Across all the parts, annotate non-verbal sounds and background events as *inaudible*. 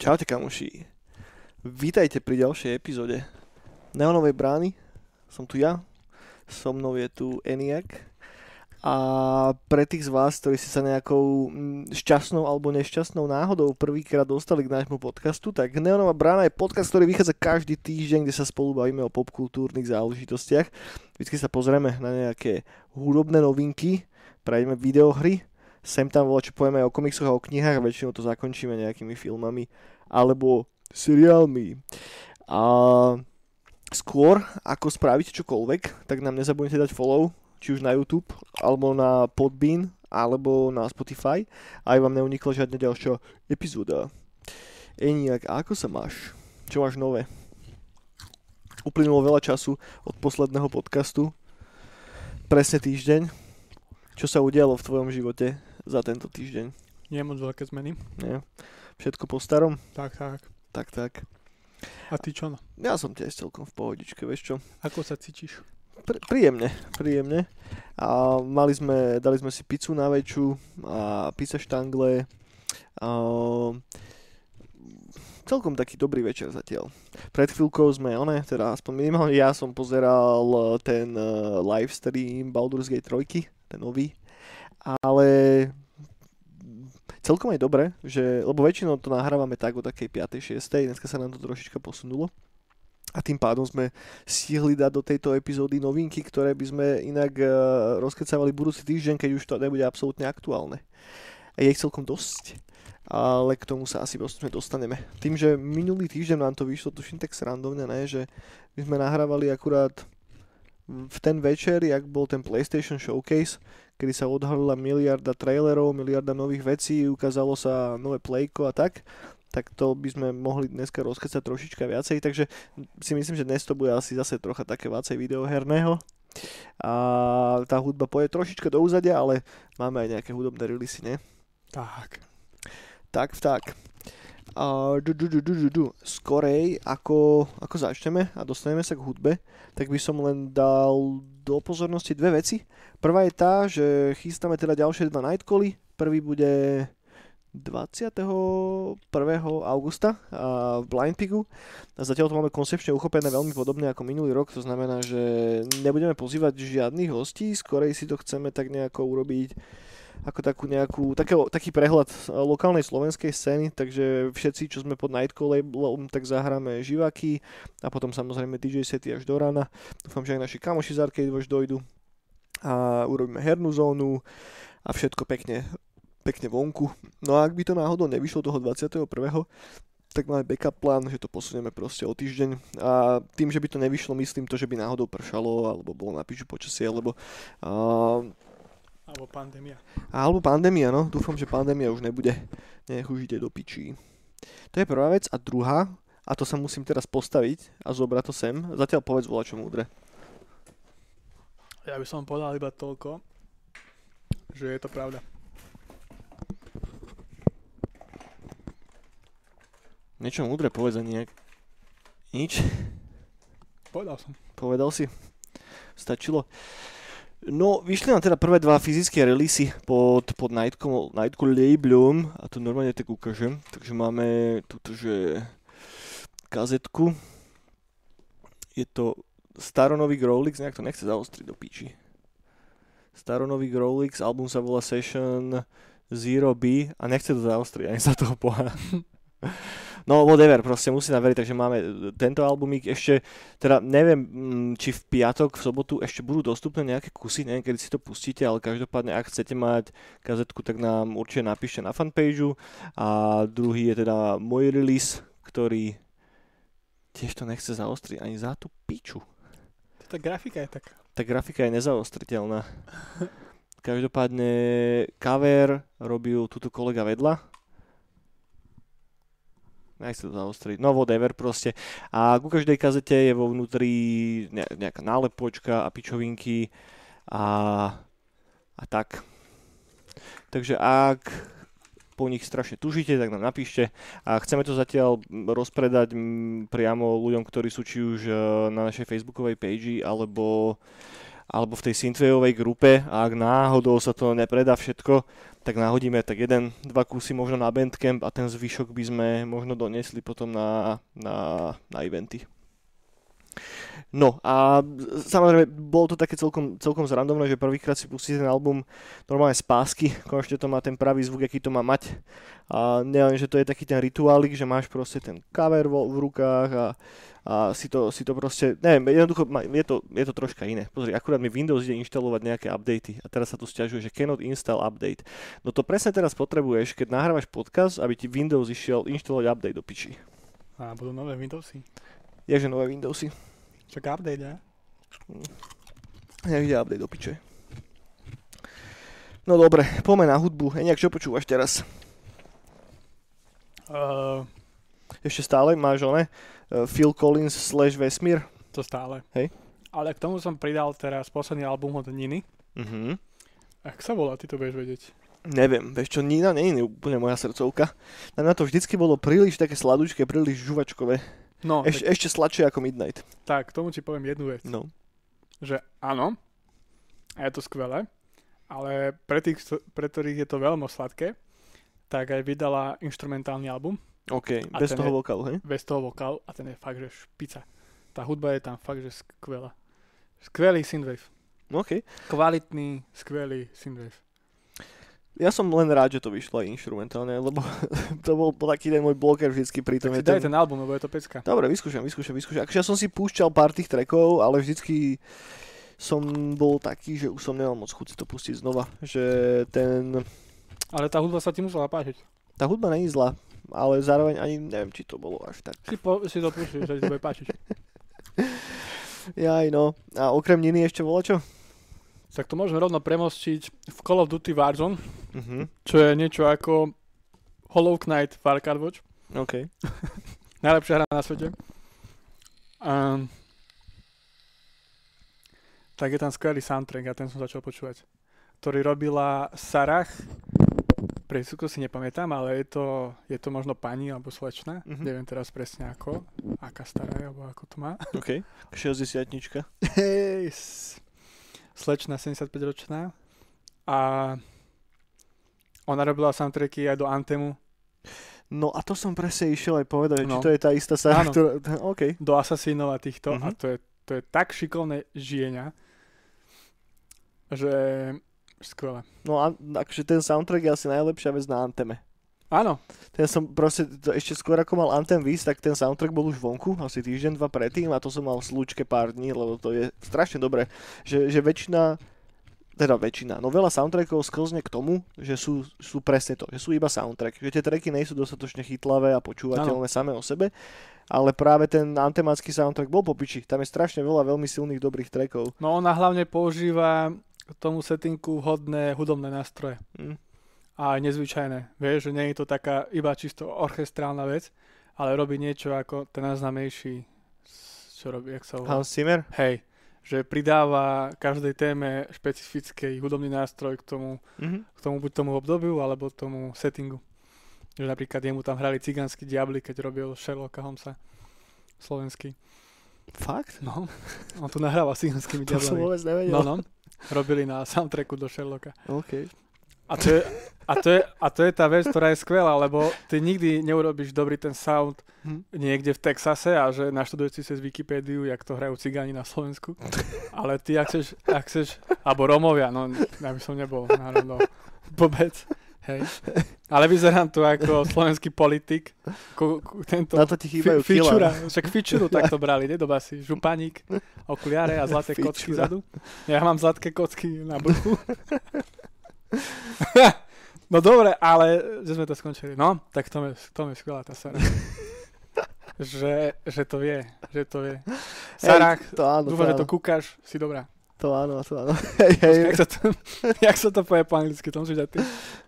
Čaute kamoši. Vítajte pri ďalšej epizóde Neonovej brány. Som tu ja, so mnou je tu Eniak. A pre tých z vás, ktorí ste sa nejakou mm, šťastnou alebo nešťastnou náhodou prvýkrát dostali k nášmu podcastu, tak Neonová brána je podcast, ktorý vychádza každý týždeň, kde sa spolu bavíme o popkultúrnych záležitostiach. Vždycky sa pozrieme na nejaké hudobné novinky, prejdeme videohry, sem tam voľa čo povieme aj o komiksoch a o knihách väčšinou to zakončíme nejakými filmami alebo seriálmi. A skôr, ako spravíte čokoľvek, tak nám nezabudnite dať follow, či už na YouTube, alebo na Podbean, alebo na Spotify, aj vám neunikla žiadna ďalšia epizóda. Eniak, ako sa máš? Čo máš nové? Uplynulo veľa času od posledného podcastu. Presne týždeň. Čo sa udialo v tvojom živote za tento týždeň? Nie moc veľké zmeny. Nie? Všetko po starom? Tak, tak. Tak, tak. A ty čo? Ja som tiež celkom v pohodičke, vieš čo? Ako sa cítiš? Pr- príjemne, príjemne. A mali sme, dali sme si pizzu na väčšu a pizza štangle. A celkom taký dobrý večer zatiaľ. Pred chvíľkou sme, one, teda aspoň minimálne ja som pozeral ten uh, live stream Baldur's Gate 3, ten nový. Ale celkom aj dobre, že, lebo väčšinou to nahrávame tak o takej 5. 6. Dneska sa nám to trošička posunulo. A tým pádom sme stihli dať do tejto epizódy novinky, ktoré by sme inak uh, rozkecávali budúci týždeň, keď už to nebude absolútne aktuálne. Je ich celkom dosť, ale k tomu sa asi postupne dostaneme. Tým, že minulý týždeň nám to vyšlo, tuším tak srandovne, ne, že my sme nahrávali akurát v ten večer, jak bol ten PlayStation Showcase, kedy sa odhalila miliarda trailerov, miliarda nových vecí, ukázalo sa nové playko a tak tak to by sme mohli dneska rozkecať trošička viacej, takže si myslím, že dnes to bude asi zase trocha také vácej videoherného. A tá hudba poje trošička do úzadia, ale máme aj nejaké hudobné releasy, ne? Tak. Tak, tak. A du. Skorej, ako, ako začneme a dostaneme sa k hudbe, tak by som len dal do pozornosti dve veci. Prvá je tá, že chystáme teda ďalšie dva Nightcally. Prvý bude 21. augusta v Blind Pigu. Zatiaľ to máme koncepčne uchopené veľmi podobne ako minulý rok, to znamená, že nebudeme pozývať žiadnych hostí, skorej si to chceme tak nejako urobiť ako takú nejakú, také, taký prehľad lokálnej slovenskej scény, takže všetci, čo sme pod Nightcall labelom, tak zahráme živáky a potom samozrejme DJ sety až do rána. Dúfam, že aj naši kamoši z Arcade Watch dojdu a urobíme hernú zónu a všetko pekne pekne vonku. No a ak by to náhodou nevyšlo toho 21., tak máme backup plán, že to posunieme proste o týždeň. A tým, že by to nevyšlo, myslím to, že by náhodou pršalo, alebo bolo na píču počasie, alebo... Uh, alebo pandémia. Alebo pandémia, no. Dúfam, že pandémia už nebude. Nech už ide do pičí. To je prvá vec. A druhá, a to sa musím teraz postaviť a zobrať to sem. Zatiaľ povedz voľa čo múdre. Ja by som povedal iba toľko, že je to pravda. Niečo múdre povedz nejak. Nič? Povedal som. Povedal si? Stačilo? No, vyšli nám teda prvé dva fyzické releasy pod, pod Nightco, labelom a to normálne tak ukážem. Takže máme túto, že kazetku. Je to staronový Growlix, nejak to nechce zaostriť do píči. Staronový Growlix, album sa volá Session Zero B a nechce to zaostriť ani sa toho poha. *laughs* No whatever, proste musí naveriť, takže máme tento albumík ešte, teda neviem, mm, či v piatok, v sobotu ešte budú dostupné nejaké kusy, neviem, kedy si to pustíte, ale každopádne, ak chcete mať kazetku, tak nám určite napíšte na fanpageu a druhý je teda môj release, ktorý tiež to nechce zaostriť ani za tú piču. Tá grafika je taká. Tá grafika je nezaostriteľná. Každopádne cover robil túto kolega vedľa, nechci to zaostriť, no whatever proste. A ku každej kazete je vo vnútri nejaká nálepočka a pičovinky a, a tak. Takže ak po nich strašne tužíte, tak nám napíšte. A chceme to zatiaľ rozpredať priamo ľuďom, ktorí sú či už e, na našej facebookovej page alebo alebo v tej synthwaveovej grupe a ak náhodou sa to nepredá všetko, tak nahodíme tak jeden, dva kusy možno na Bandcamp a ten zvyšok by sme možno donesli potom na, na, na eventy. No a samozrejme, bolo to také celkom, celkom zrandomné, že prvýkrát si pustí ten album normálne z pásky, konečne to má ten pravý zvuk, aký to má mať. A neviem, že to je taký ten rituálik, že máš proste ten cover vo, v rukách a, a si, to, si to proste, neviem, jednoducho je to, je to troška iné. Pozri, akurát mi Windows ide inštalovať nejaké updaty a teraz sa tu stiažuje, že cannot install update. No to presne teraz potrebuješ, keď nahrávaš podcast, aby ti Windows išiel inštalovať update do piči. A budú nové Windowsy. Ježe nové Windowsy. Čak update, ne? Nech ide update do piče. No dobre, poďme na hudbu. Eniak, čo počúvaš teraz? Uh, Ešte stále máš one? Uh, Phil Collins slash Vesmír? to stále. Hej. Ale k tomu som pridal teraz posledný album od Niny. Mhm. Ak sa volá, ty to budeš vedieť. Neviem, vieš čo, Nina nie je úplne moja srdcovka. Na mňa to vždycky bolo príliš také sladučké, príliš žuvačkové. No, Eš, ešte sladšie ako Midnight. tak, k tomu ti poviem jednu vec. No. Že áno, a je to skvelé, ale pre tých, pre ktorých je to veľmi sladké, tak aj vydala instrumentálny album OK, A bez toho je- vokálu, hej? bez toho vokálu a ten je fakt, že špica. Tá hudba je tam fakt, že skvelá. Skvelý synthwave. OK. Kvalitný, skvelý synthwave. Ja som len rád, že to vyšlo aj instrumentálne, lebo *laughs* to bol, taký ten môj bloker vždycky pri tom. Tak si daj ten album, lebo je to pecka. Dobre, vyskúšam, vyskúšam, vyskúšam. Akože ja som si púšťal pár tých trackov, ale vždycky som bol taký, že už som nemal moc chuť si to pustiť znova. Že ten... Ale tá hudba sa ti musela páčiť. Tá hudba není zlá, ale zároveň ani neviem, či to bolo až tak. Si, po, si to púšťaš, že ti to bude páčiť. *laughs* Jaj, no. A okrem Niny ešte bolo čo? Tak to môžeme rovno premostiť v Call of Duty Warzone, Mhm. čo je niečo ako Hollow Knight v Arcade Watch. OK. *laughs* Najlepšia hra na svete. Um, tak je tam skvelý soundtrack a ten som začal počúvať. Ktorý robila Sarah. Presúko si nepamätám, ale je to, je to možno pani alebo slečna. Mhm. Neviem teraz presne ako. Aká stará je, alebo ako to má. OK. 60 Hej, *laughs* slečna 75 ročná. A ona robila soundtracky aj do Anthemu, No a to som presne išiel aj povedať, No. či to je tá istá sa, Áno. ktorá... OK. do Assassinov a týchto. Mhm. A to je, to je tak šikovné žienia, že skvelé. No a akože ten soundtrack je asi najlepšia vec na Anteme. Áno, Ten som proste, to ešte skôr ako mal Anthem výsť, tak ten soundtrack bol už vonku, asi týždeň, dva predtým a to som mal v slúčke pár dní, lebo to je strašne dobré, že, že väčšina, teda väčšina, no veľa soundtrackov sklzne k tomu, že sú, sú presne to, že sú iba soundtrack, že tie tracky nie sú dostatočne chytlavé a počúvateľné samé o sebe, ale práve ten antemácky soundtrack bol po piči, tam je strašne veľa veľmi silných dobrých trackov. no ona hlavne používa tomu settingu vhodné hudobné nástroje. Hm. A aj nezvyčajné. Vieš, že nie je to taká iba čisto orchestrálna vec, ale robí niečo ako ten najznámejší, čo robí, jak sa volá? Hans Zimmer? Hej, že pridáva každej téme špecifický hudobný nástroj k tomu, Mhm. k tomu buď tomu obdobiu, alebo tomu settingu. Že napríklad jemu tam hrali cigánsky diabli, keď robil Sherlocka Holmesa slovenský. Fakt? No, on tu nahrával s cigánskymi To som diablami. vôbec nevedel. No, no. Robili na soundtracku do Sherlocka. OK. A to, je, a, to je, a to je tá vec, ktorá je skvelá, lebo ty nikdy neurobíš dobrý ten sound Hm. niekde v Texase a že naštuduješ si cez Wikipédiu, jak to hrajú cigáni na Slovensku. Ale ty, ak chceš, ak chceš alebo Romovia, no ja by som nebol, národno, vôbec. Hej. Ale vyzerám tu ako slovenský politik. Ku, ku, tento Na to ti chýbajú fi, fičura, však fičuru takto brali, nie do basy. Županík, okuliare a zlaté kocky Fičura. zadu. Ja mám zlaté kocky na bruchu. *laughs* *laughs* no dobre, ale že sme to skončili. No, tak to je, to je skvelá tá Sara. *laughs* že, že to vie, že to vie. Sara, Hej, to áno, dúfam, to že to áno. kúkaš, si dobrá. To áno, to áno. *laughs* Hej, hej, Jak sa to, jak sa to povie po anglicky, to musíš dať ty.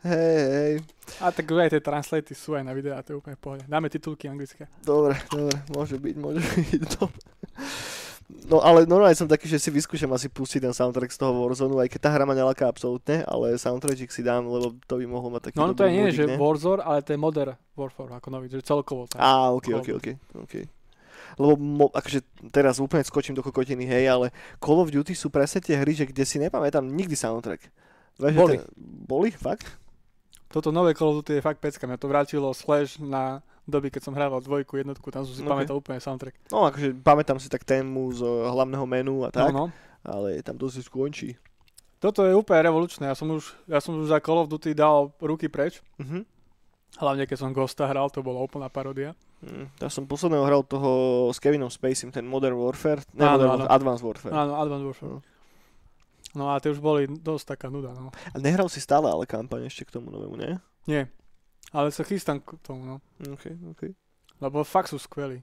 hej, hej. A tak aj tie translaty sú aj na videá, to je úplne v pohode. Dáme titulky anglické. Dobre, dobre, môže byť, môže byť. No. No ale normálne som taký, že si vyskúšam asi pustiť ten soundtrack z toho Warzone, aj keď tá hra ma nelaká absolútne, ale soundtrack si dám, lebo to by mohol mať taký No, no to je nie, že ne? Warzone, ale to je Modern Warfare ako nový, že celkovo. Tam. Á, ok, ok, ok, ok. lebo mo, akože teraz úplne skočím do kokotiny, hej, ale Call of Duty sú presne tie hry, že kde si nepamätám nikdy soundtrack. Vieš, Boli. Ten, boli, fakt? Toto nové Call of Duty je fakt pecka. Mňa to vrátilo Slash na doby, keď som hrával dvojku, jednotku, tam som si Ok. okay. pamätal úplne soundtrack. No, akože pamätám si tak tému z eh, hlavného menu a tak, No, no. ale tam to si skončí. Toto je úplne revolučné. Ja som už, ja som už za Call of Duty dal ruky preč. Mhm. Hlavne keď som Ghosta hral, to bola úplná parodia. Mm, ja som posledného hral toho s Kevinom Spacey, ten Modern Warfare, ne Áno, Modern áno. Advanced Warfare. Áno, Advanced Warfare. No. No a tie už boli dosť taká nuda, no. A nehral si stále ale kampaň ešte k tomu novému, nie? Nie. Ale sa chystám k tomu, no. OK, OK. Lebo fakt sú skvelí.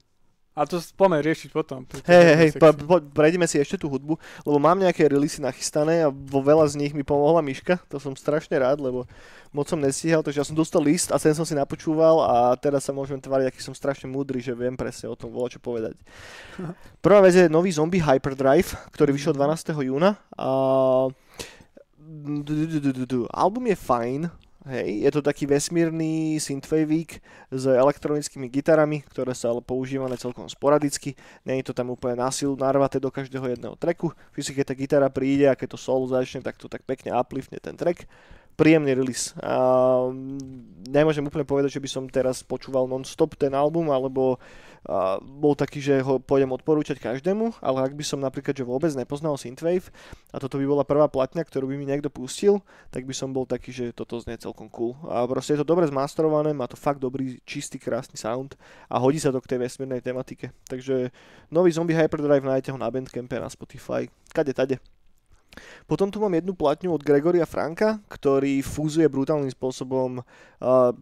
A to pomer riešiť potom. Hej, hej, hej, po, po, prejdeme si ešte tú hudbu, lebo mám nejaké releasy nachystané a vo veľa z nich mi pomohla Miška, to som strašne rád, lebo moc som nestíhal, takže ja som dostal list a ten som si napočúval a teraz sa môžem tváriť, aký som strašne múdry, že viem presne o tom čo povedať. *laughs* Prvá vec je nový Zombie Hyperdrive, ktorý vyšiel 12. júna a album je fajn, Hej, je to taký vesmírny synthwaveík s elektronickými gitarami, ktoré sa ale používané celkom sporadicky. Není to tam úplne násil narvaté do každého jedného tracku. Vždy, keď tá gitara príde a keď to solo začne, tak to tak pekne upliftne ten track. Príjemný release. A nemôžem úplne povedať, že by som teraz počúval non-stop ten album, alebo bol taký, že ho pôjdem odporúčať každému, ale ak by som napríklad, že vôbec nepoznal Synthwave a toto by bola prvá platňa, ktorú by mi niekto pustil, tak by som bol taký, že toto znie celkom cool. A proste je to dobre zmasterované, má to fakt dobrý, čistý, krásny sound a hodí sa to k tej vesmírnej tematike. Takže nový Zombie Hyperdrive nájdete ho na Bandcampe, na Spotify, kade tade. Potom tu mám jednu platňu od Gregoria Franka, ktorý fúzuje brutálnym spôsobom uh,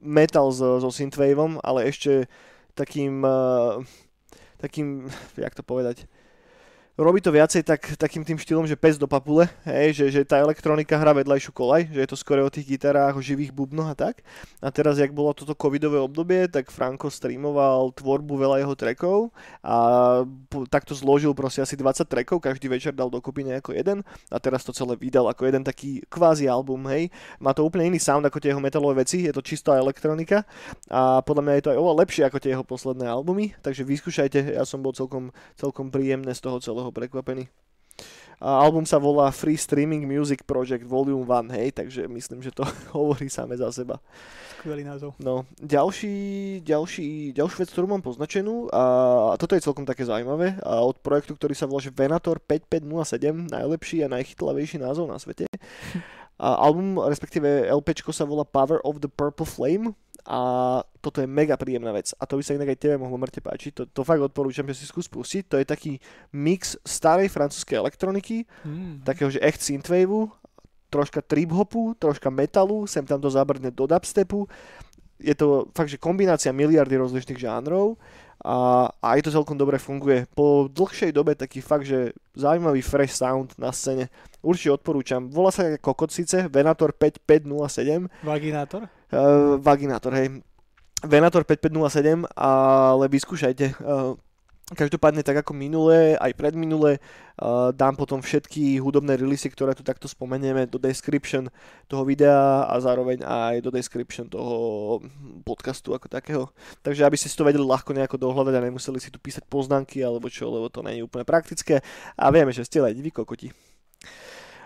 metal so, so synthwaveom, ale ešte takým, uh, takým, *laughs* jak to povedať, robí to viacej tak, takým tým štýlom, že pes do papule, hej, že, že tá elektronika hrá vedľajšiu kolaj, že je to skôr o tých gitarách, o živých bubnoch a tak. A teraz, jak bolo toto covidové obdobie, tak Franko streamoval tvorbu veľa jeho trackov a takto zložil proste asi 20 trackov, každý večer dal dokopy nejako jeden a teraz to celé vydal ako jeden taký kvázi album, hej. Má to úplne iný sound ako tie jeho metalové veci, je to čistá elektronika a podľa mňa je to aj oveľa lepšie ako tie jeho posledné albumy, takže vyskúšajte, ja som bol celkom, celkom príjemne z toho celého prekvapený. A album sa volá Free Streaming Music Project Volume 1, hej, takže myslím, že to *laughs* hovorí same za seba. Skvelý názov. No, ďalší, ďalší, ďalšiu vec, ktorú mám poznačenú, a toto je celkom také zaujímavé, a od projektu, ktorý sa volá že Venator 5507, najlepší a najchytlavejší názov na svete. *laughs* A album, respektíve LPčko sa volá Power of the Purple Flame a toto je mega príjemná vec a to by sa inak aj tebe mohlo mŕte páčiť, to, to fakt odporúčam, že si skús pustiť, to je taký mix starej francúzskej elektroniky, Mm. takého, že echt synthwaveu, troška trip-hopu, troška metalu, sem tam to zabrne do dubstepu. Je to fakt, že kombinácia miliardy rozličných žánrov a, a aj to celkom dobre funguje. Po dlhšej dobe taký fakt, že zaujímavý fresh sound na scéne. Určite odporúčam. Volá sa kokot síce, Venator 5507, Vaginátor? uh, Vaginator, hej. Venator 5507, ale vyskúšajte. Uh, Každopádne tak ako minulé, aj predminulé, uh, dám potom všetky hudobné releasy, ktoré tu takto spomenieme do description toho videa a zároveň aj do description toho podcastu ako takého. Takže aby ste si to vedeli ľahko nejako dohľadať a nemuseli si tu písať poznámky alebo čo, lebo to nie je úplne praktické a vieme, že ste len vy kokoti.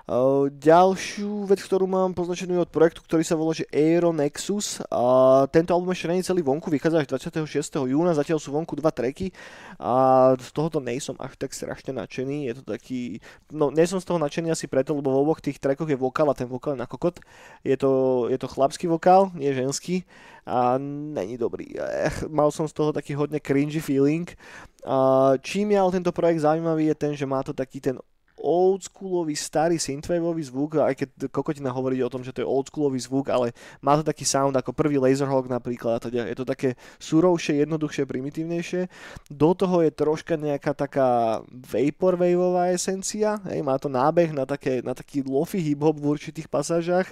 Ďalšiu vec, ktorú mám poznačenú je od projektu, ktorý sa volá že Aero Nexus. A tento album ešte je celý vonku, vychádza až 26. júna, zatiaľ sú vonku dva tracky a z tohoto nejsom až tak strašne nadšený. Je to taký, no som z toho nadšený asi preto, lebo v oboch tých trackoch je vokál a ten vokál je na kokot. Je to, je to chlapský vokál, nie ženský a není dobrý. Ech, mal som z toho taký hodne cringy feeling. A čím je ale tento projekt zaujímavý je ten, že má to taký ten oldschoolový starý synthwaveový zvuk, aj keď kokotina hovorí o tom, že to je oldschoolový zvuk, ale má to taký sound ako prvý Laserhawk napríklad a teda je to také surovšie, jednoduchšie, primitívnejšie. Do toho je troška nejaká taká vaporwaveová esencia, hej, má to nábeh na, také, na taký lofi hip-hop v určitých pasážach.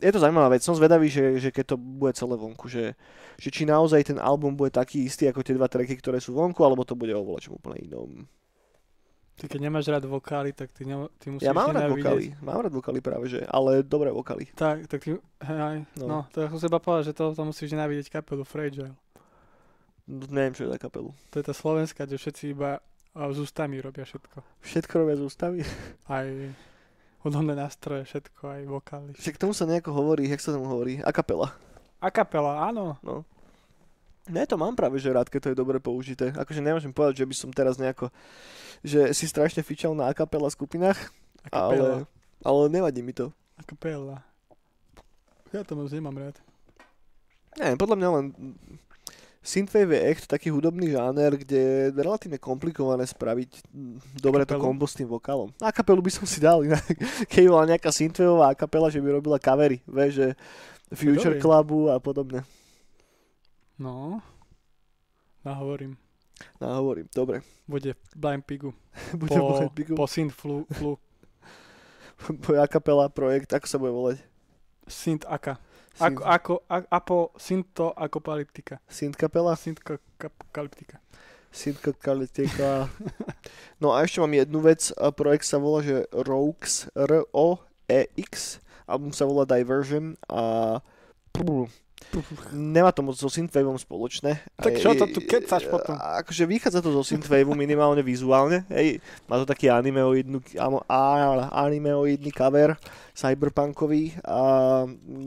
Je to zaujímavá vec, som zvedavý, že, že keď to bude celé vonku, že, že či naozaj ten album bude taký istý ako tie dva tracky, ktoré sú vonku, alebo to bude o úplne inom. Ty keď nemáš rád vokály, tak ty, ne, ty musíš Ja mám rád vokály, mám rád vokály práve, že, ale dobré vokály. Tak, tak ty, hej, No. no. to ja som seba povedal, že to, to musíš nenávidieť kapelu Fragile. No, neviem, čo je za kapelu. To je tá slovenská, kde všetci iba s ústami robia všetko. Všetko robia z ústavy. *laughs* Aj hudobné nástroje, všetko, aj vokály. Však tomu sa nejako hovorí, jak sa tomu hovorí? A kapela. A kapela, áno. No. Ne, to mám práve, že rád, keď to je dobre použité. Akože nemôžem povedať, že by som teraz nejako, že si strašne fičal na akapela skupinách, ale, ale nevadí mi to. A kapela. Ja to moc nemám rád. Nie, podľa mňa len Synthwave je echt taký hudobný žáner, kde je relatívne komplikované spraviť dobre to kombo s tým vokálom. A kapelu by som si dal inak. *laughs* Keď bola nejaká Synthwaveová kapela, že by robila kavery, vieš, že Future dobrý. Clubu a podobne. No. No hovorím. No hovorím, dobre. Bude v Blind Pigu. *laughs* Budem Po, volať Bigu. po Synth Flu, flu. *laughs* po akapela projekt, ako sa bude volať? Synth Aka. Synth, Ako, ako, a, apo, Synto Akopalyptika. synth kapela? Synth Akopalyptika. Synth kapela. No a ešte mám jednu vec, a projekt sa volá, že Rox, R-O-E-X, album sa volá Diversion a nemá to moc so Synthwaveom spoločné. Tak čo to tu kecaš potom? Akože vychádza to zo Synthwaveu minimálne vizuálne, hej, má to taký animeoidný, animeoidný cover, cyberpunkový a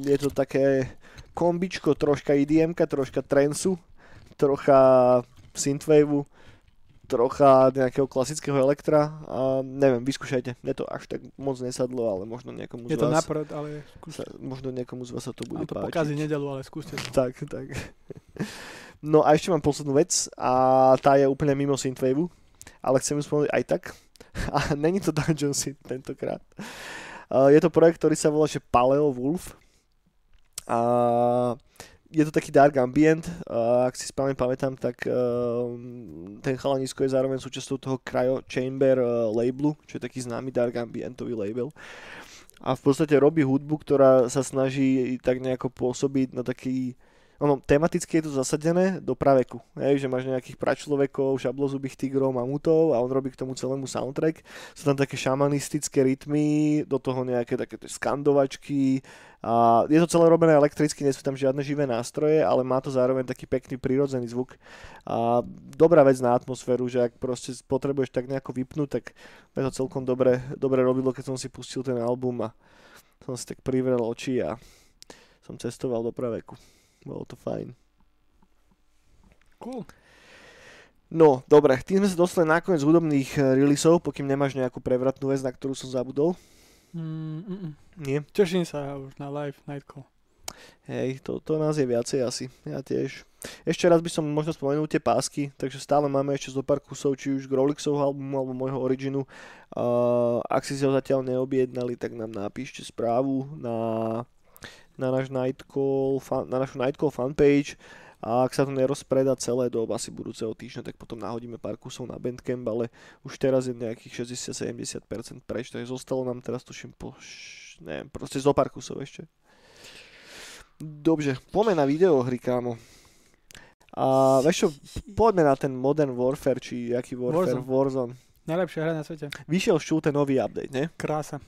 je to také kombičko, troška IDM-ka, troška transu, trocha Synthwaveu, trocha nejakého klasického elektra a neviem, vyskúšajte. Mne to až tak moc nesadlo, ale možno niekomu Je z to vás naprd, ale skúste. sa, možno niekomu z vás sa to bude Vám to páčiť. pokazí nedelu, ale skúste to. Tak, tak. *laughs* No a ešte mám poslednú vec a tá je úplne mimo Synthwaveu, ale chcem ju spomenúť aj tak. *laughs* A není to Dungeon Synth tentokrát. Je to projekt, ktorý sa volá že Paleo Wolf. A je to taký dark ambient, a ak si správne pamätám, tak uh, ten chalanisko je zároveň súčasťou toho Cryo Chamber uh, labelu, čo je taký známy dark ambientový label. A v podstate robí hudbu, ktorá sa snaží tak nejako pôsobiť na taký ono, tematicky je to zasadené do praveku, hej, že máš nejakých pračlovekov, šablozubých tigrov, mamutov a on robí k tomu celému soundtrack. Sú tam také šamanistické rytmy, do toho nejaké také skandovačky a je to celé robené elektricky, nie sú tam žiadne živé nástroje, ale má to zároveň taký pekný prírodzený zvuk a dobrá vec na atmosféru, že ak proste potrebuješ tak nejako vypnúť, tak je to celkom dobre, dobre robilo, keď som si pustil ten album a som si tak privrel oči a som cestoval do praveku. Bolo to fajn. Cool. No, dobre, tým sme sa dostali nakoniec hudobných eh, releaseov, pokým nemáš nejakú prevratnú vec, na ktorú som zabudol. Mm, mm, mm. Nie? Teším sa už na live night call. Hej, to, to nás je viacej asi. Ja tiež. Ešte raz by som možno spomenul tie pásky, takže stále máme ešte zo pár kusov, či už Grolixov albumu alebo môjho originu. Uh, ak si si ho zatiaľ neobjednali, tak nám napíšte správu na, na, náš Nightcall, fan, na našu Nightcall fanpage a ak sa to nerozpreda celé do asi budúceho týždňa, tak potom nahodíme pár kusov na Bandcamp, ale už teraz je nejakých 60-70% preč, takže zostalo nám teraz tuším po, neviem, proste zo pár kusov ešte. Dobre, poďme na videohry, kámo. A vieš čo, poďme na ten Modern Warfare, či aký Warfare, Warzone. Warzone. Najlepšia hra na svete. Vyšiel šťú ten nový update, ne? Krása.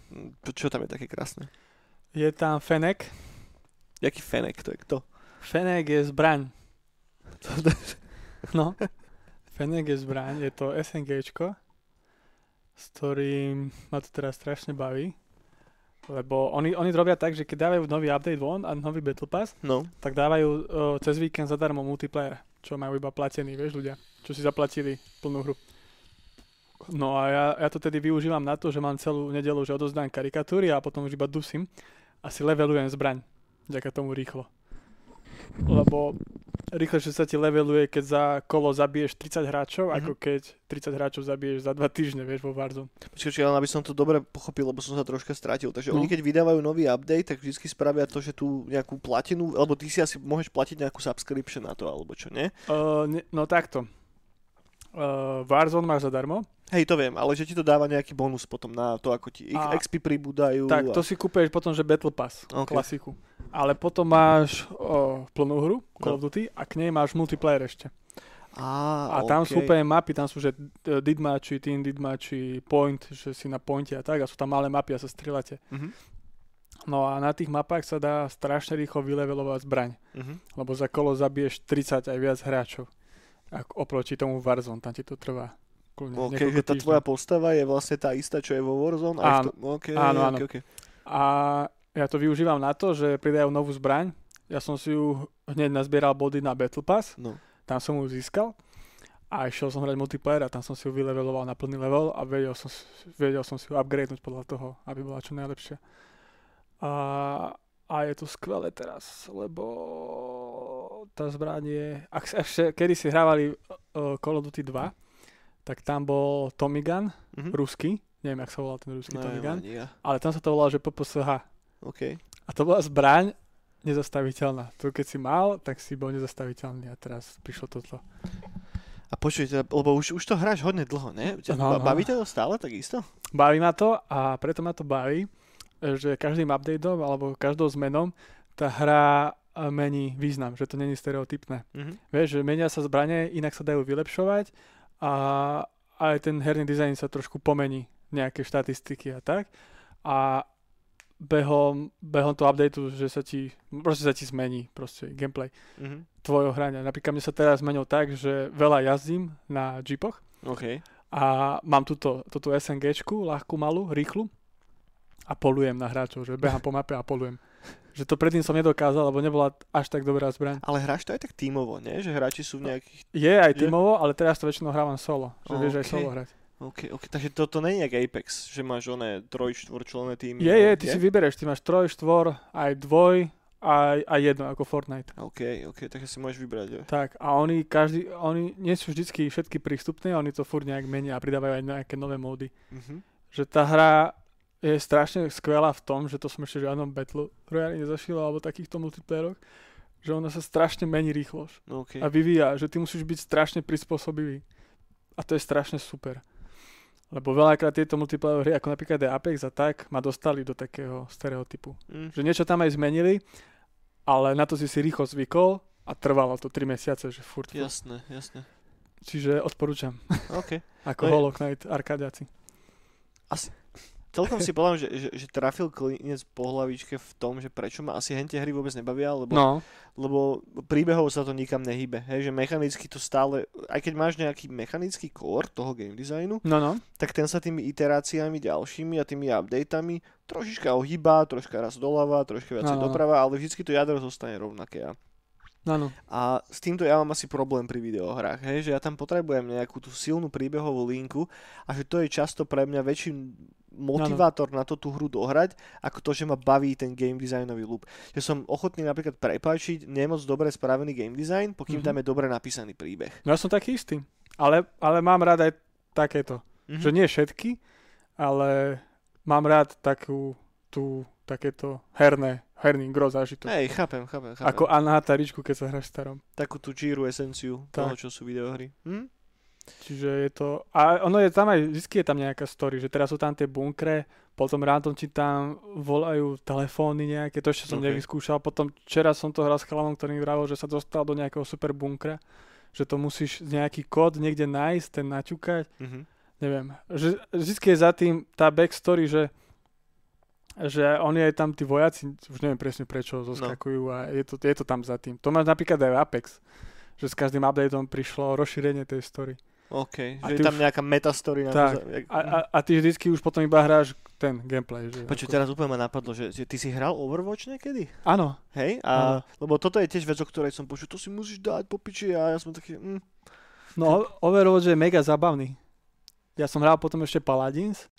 Čo tam je také krásne? Je tam Fenek. Jaký fenek to je, kto? Fenek je zbraň. No. Fenek je zbraň, je to SNGčko, s ktorým ma to teraz strašne baví. Lebo oni, oni robia tak, že keď dávajú nový update von a nový Battle Pass, No, tak dávajú o, cez víkend zadarmo multiplayer, čo majú iba platený, vieš ľudia, čo si zaplatili plnú hru. No a ja, ja to tedy využívam na to, že mám celú nedelu, že odozdám karikatúry a potom už iba dusím a si levelujem zbraň. Ďaká tomu rýchlo. Lebo rýchlejšie sa ti leveluje, keď za kolo zabiješ 30 hráčov, Mhm. ako keď 30 hráčov zabiješ za 2 týždne, vieš, vo Warzone. počkaj, len aby som to dobre pochopil, lebo som sa troška stratil. Takže No. oni keď vydávajú nový update, tak vždy spravia to, že tu nejakú platinu, alebo ty si asi môžeš platiť nejakú subscription na to, alebo čo, nie? Uh, ne, no takto. Uh, Warzone máš zadarmo, Hej, to viem, ale že ti to dáva nejaký bonus potom na to, ako ti ich A- XP pribúdajú. Tak, to a... si kúpeš potom, že Battle Pass, Ok. klasiku. Ale potom máš o, plnú hru, Call No. of Duty, a k nej máš multiplayer ešte. Á, A tam sú okej. úplne mapy, tam sú, že Didmači, Team Didmači, Point, že si na pointe a tak, a sú tam malé mapy a sa strieľate. Mhm. No a na tých mapách sa dá strašne rýchlo vylevelovať zbraň, Mhm. lebo za kolo zabiješ 30 aj viac hráčov. Ako oproti tomu Warzone, tam ti to trvá. kľudne OK, niekoľko že tá tvoja postava je vlastne tá istá, čo je vo Warzone? Áno. tom- OK, Áno, áno. OK, OK. A ja to využívam na to, že pridajú novú zbraň. Ja som si ju hneď nazbieral body na Battle Pass, No. tam som ju získal a išiel som hrať multiplayer a tam som si ju vyleveloval na plný level a vedel som, vedel som si ju upgradenúť podľa toho, aby bola čo najlepšia. A, a je to skvelé teraz, lebo tá zbraň je... Ak, ešte, kedy si hrávali uh, Call of Duty 2, tak tam bol Tommy Gun, Mhm. ruský, neviem, jak sa volal ten ruský No, Tommy Gun, ja. ale tam sa to volalo, že PPSH. OK. A to bola zbraň nezastaviteľná. To keď si mal, tak si bol nezastaviteľný a teraz prišlo toto. A počujte, lebo už, už to hráš hodne dlho, ne? Ťa- No, no. Baví ťa to stále takisto? Baví ma to a preto ma to baví, že každým updateom alebo každou zmenou tá hra mení význam, že to není stereotypné. Mhm. Vieš, že menia sa zbranie, inak sa dajú vylepšovať a aj ten herný dizajn sa trošku pomení, nejaké štatistiky a tak. A behom, behom toho updateu, že sa ti, proste sa ti zmení proste gameplay Mhm. tvojho hrania. Napríklad mne sa teraz zmenil tak, že veľa jazdím na jeepoch OK. a mám túto, túto SNGčku, ľahkú, malú, rýchlu a polujem na hráčov, že behám po mape a polujem. Že to predtým som nedokázal, lebo nebola až tak dobrá zbraň. Ale hráš to aj tak tímovo, nie? Že hráči sú v nejakých... Je aj Je? tímovo, ale teraz to väčšinou hrávam solo. Že vieš aj solo hrať. OK, OK. Takže toto nie je jak Apex, že máš oné troj, štvorčlenné týmy. Je, no, je, ty si vybereš, ty máš troj, štvor, aj dvoj, aj, aj jedno, ako Fortnite. OK, OK, takže si môžeš vybrať. Jo. Tak, a oni každý, oni nie sú vždycky všetky prístupné, oni to furt nejak menia a pridávajú aj nejaké nové módy. Mhm. Že tá hra je strašne skvelá v tom, že to som ešte žiadnom Battle Royale nezašiel, alebo takýchto multiplayeroch, že ona sa strašne mení rýchlosť No, OK. a vyvíja, že ty musíš byť strašne prispôsobivý. A to je strašne super. Lebo veľakrát tieto multiplayer hry, ako napríklad aj Apex a tak, ma dostali do takého stereotypu. Mm. Že niečo tam aj zmenili, ale na to si si rýchlo zvykol a trvalo to 3 mesiace, že furt. furt. Jasné, jasné. Čiže odporúčam. OK. *laughs* Ako No Hollow Knight arkadiaci. Celkom si povedal, že, že, že trafil klinec po hlavičke v tom, že prečo ma asi hentie hry vôbec nebavia, lebo, No, lebo príbehov sa to nikam nehybe. Hej, že mechanicky to stále, aj keď máš nejaký mechanický core toho game designu, no, no. tak ten sa tými iteráciami ďalšími a tými updateami trošička ohýba, troška raz doľava, troška viacej Áno, áno. doprava, ale vždycky to jadro zostane rovnaké. A No, no. A s týmto ja mám asi problém pri videohrách, hej, že ja tam potrebujem nejakú tú silnú príbehovú linku a že to je často pre mňa väčší motivátor na to tú hru dohrať, ako to, že ma baví ten game designový loop. Že som ochotný napríklad prepáčiť nemoc dobre spravený game design, pokým Mhm. tam je dobre napísaný príbeh. No ja som taký istý. Ale, ale mám rád aj takéto. Mhm. Že nie všetky, ale mám rád takú, tú, takéto herné, herný gro zážitok. Hej, chápem, chápem, chápem. Ako a na taričku, keď sa hráš starom. Takú tú číru esenciu Tak. toho, čo sú videohry. Hm? Čiže je to... A ono je tam aj, vždy je tam nejaká story, že teraz sú tam tie bunkre, potom random ti tam volajú telefóny nejaké, to ešte som Ok. nevyskúšal. Potom včera som to hral s chalanom, ktorý mi vravil, že sa dostal do nejakého super bunkra, že to musíš nejaký kód niekde nájsť, ten naťukať, Mhm. neviem. Že, vždycky je za tým tá backstory, že že oni aj tam tí vojaci, už neviem presne prečo, zoskakujú a je to, je to tam za tým. To máš napríklad aj v Apex, že s každým updateom prišlo rozšírenie tej story. OK, A že je tam už- nejaká metastory. Na Tak. jak- A, a, a ty vždycky už potom iba hráš ten gameplay. Že Počuj, ako- teraz úplne ma napadlo, že, že ty si hral Overwatch niekedy? Áno, Hej? A, lebo toto je tiež vec, o ktorej som počul, to si musíš dať po piči a ja som taký, mm, no Overwatch je mega zabavný. Ja som hral potom ešte Paladins,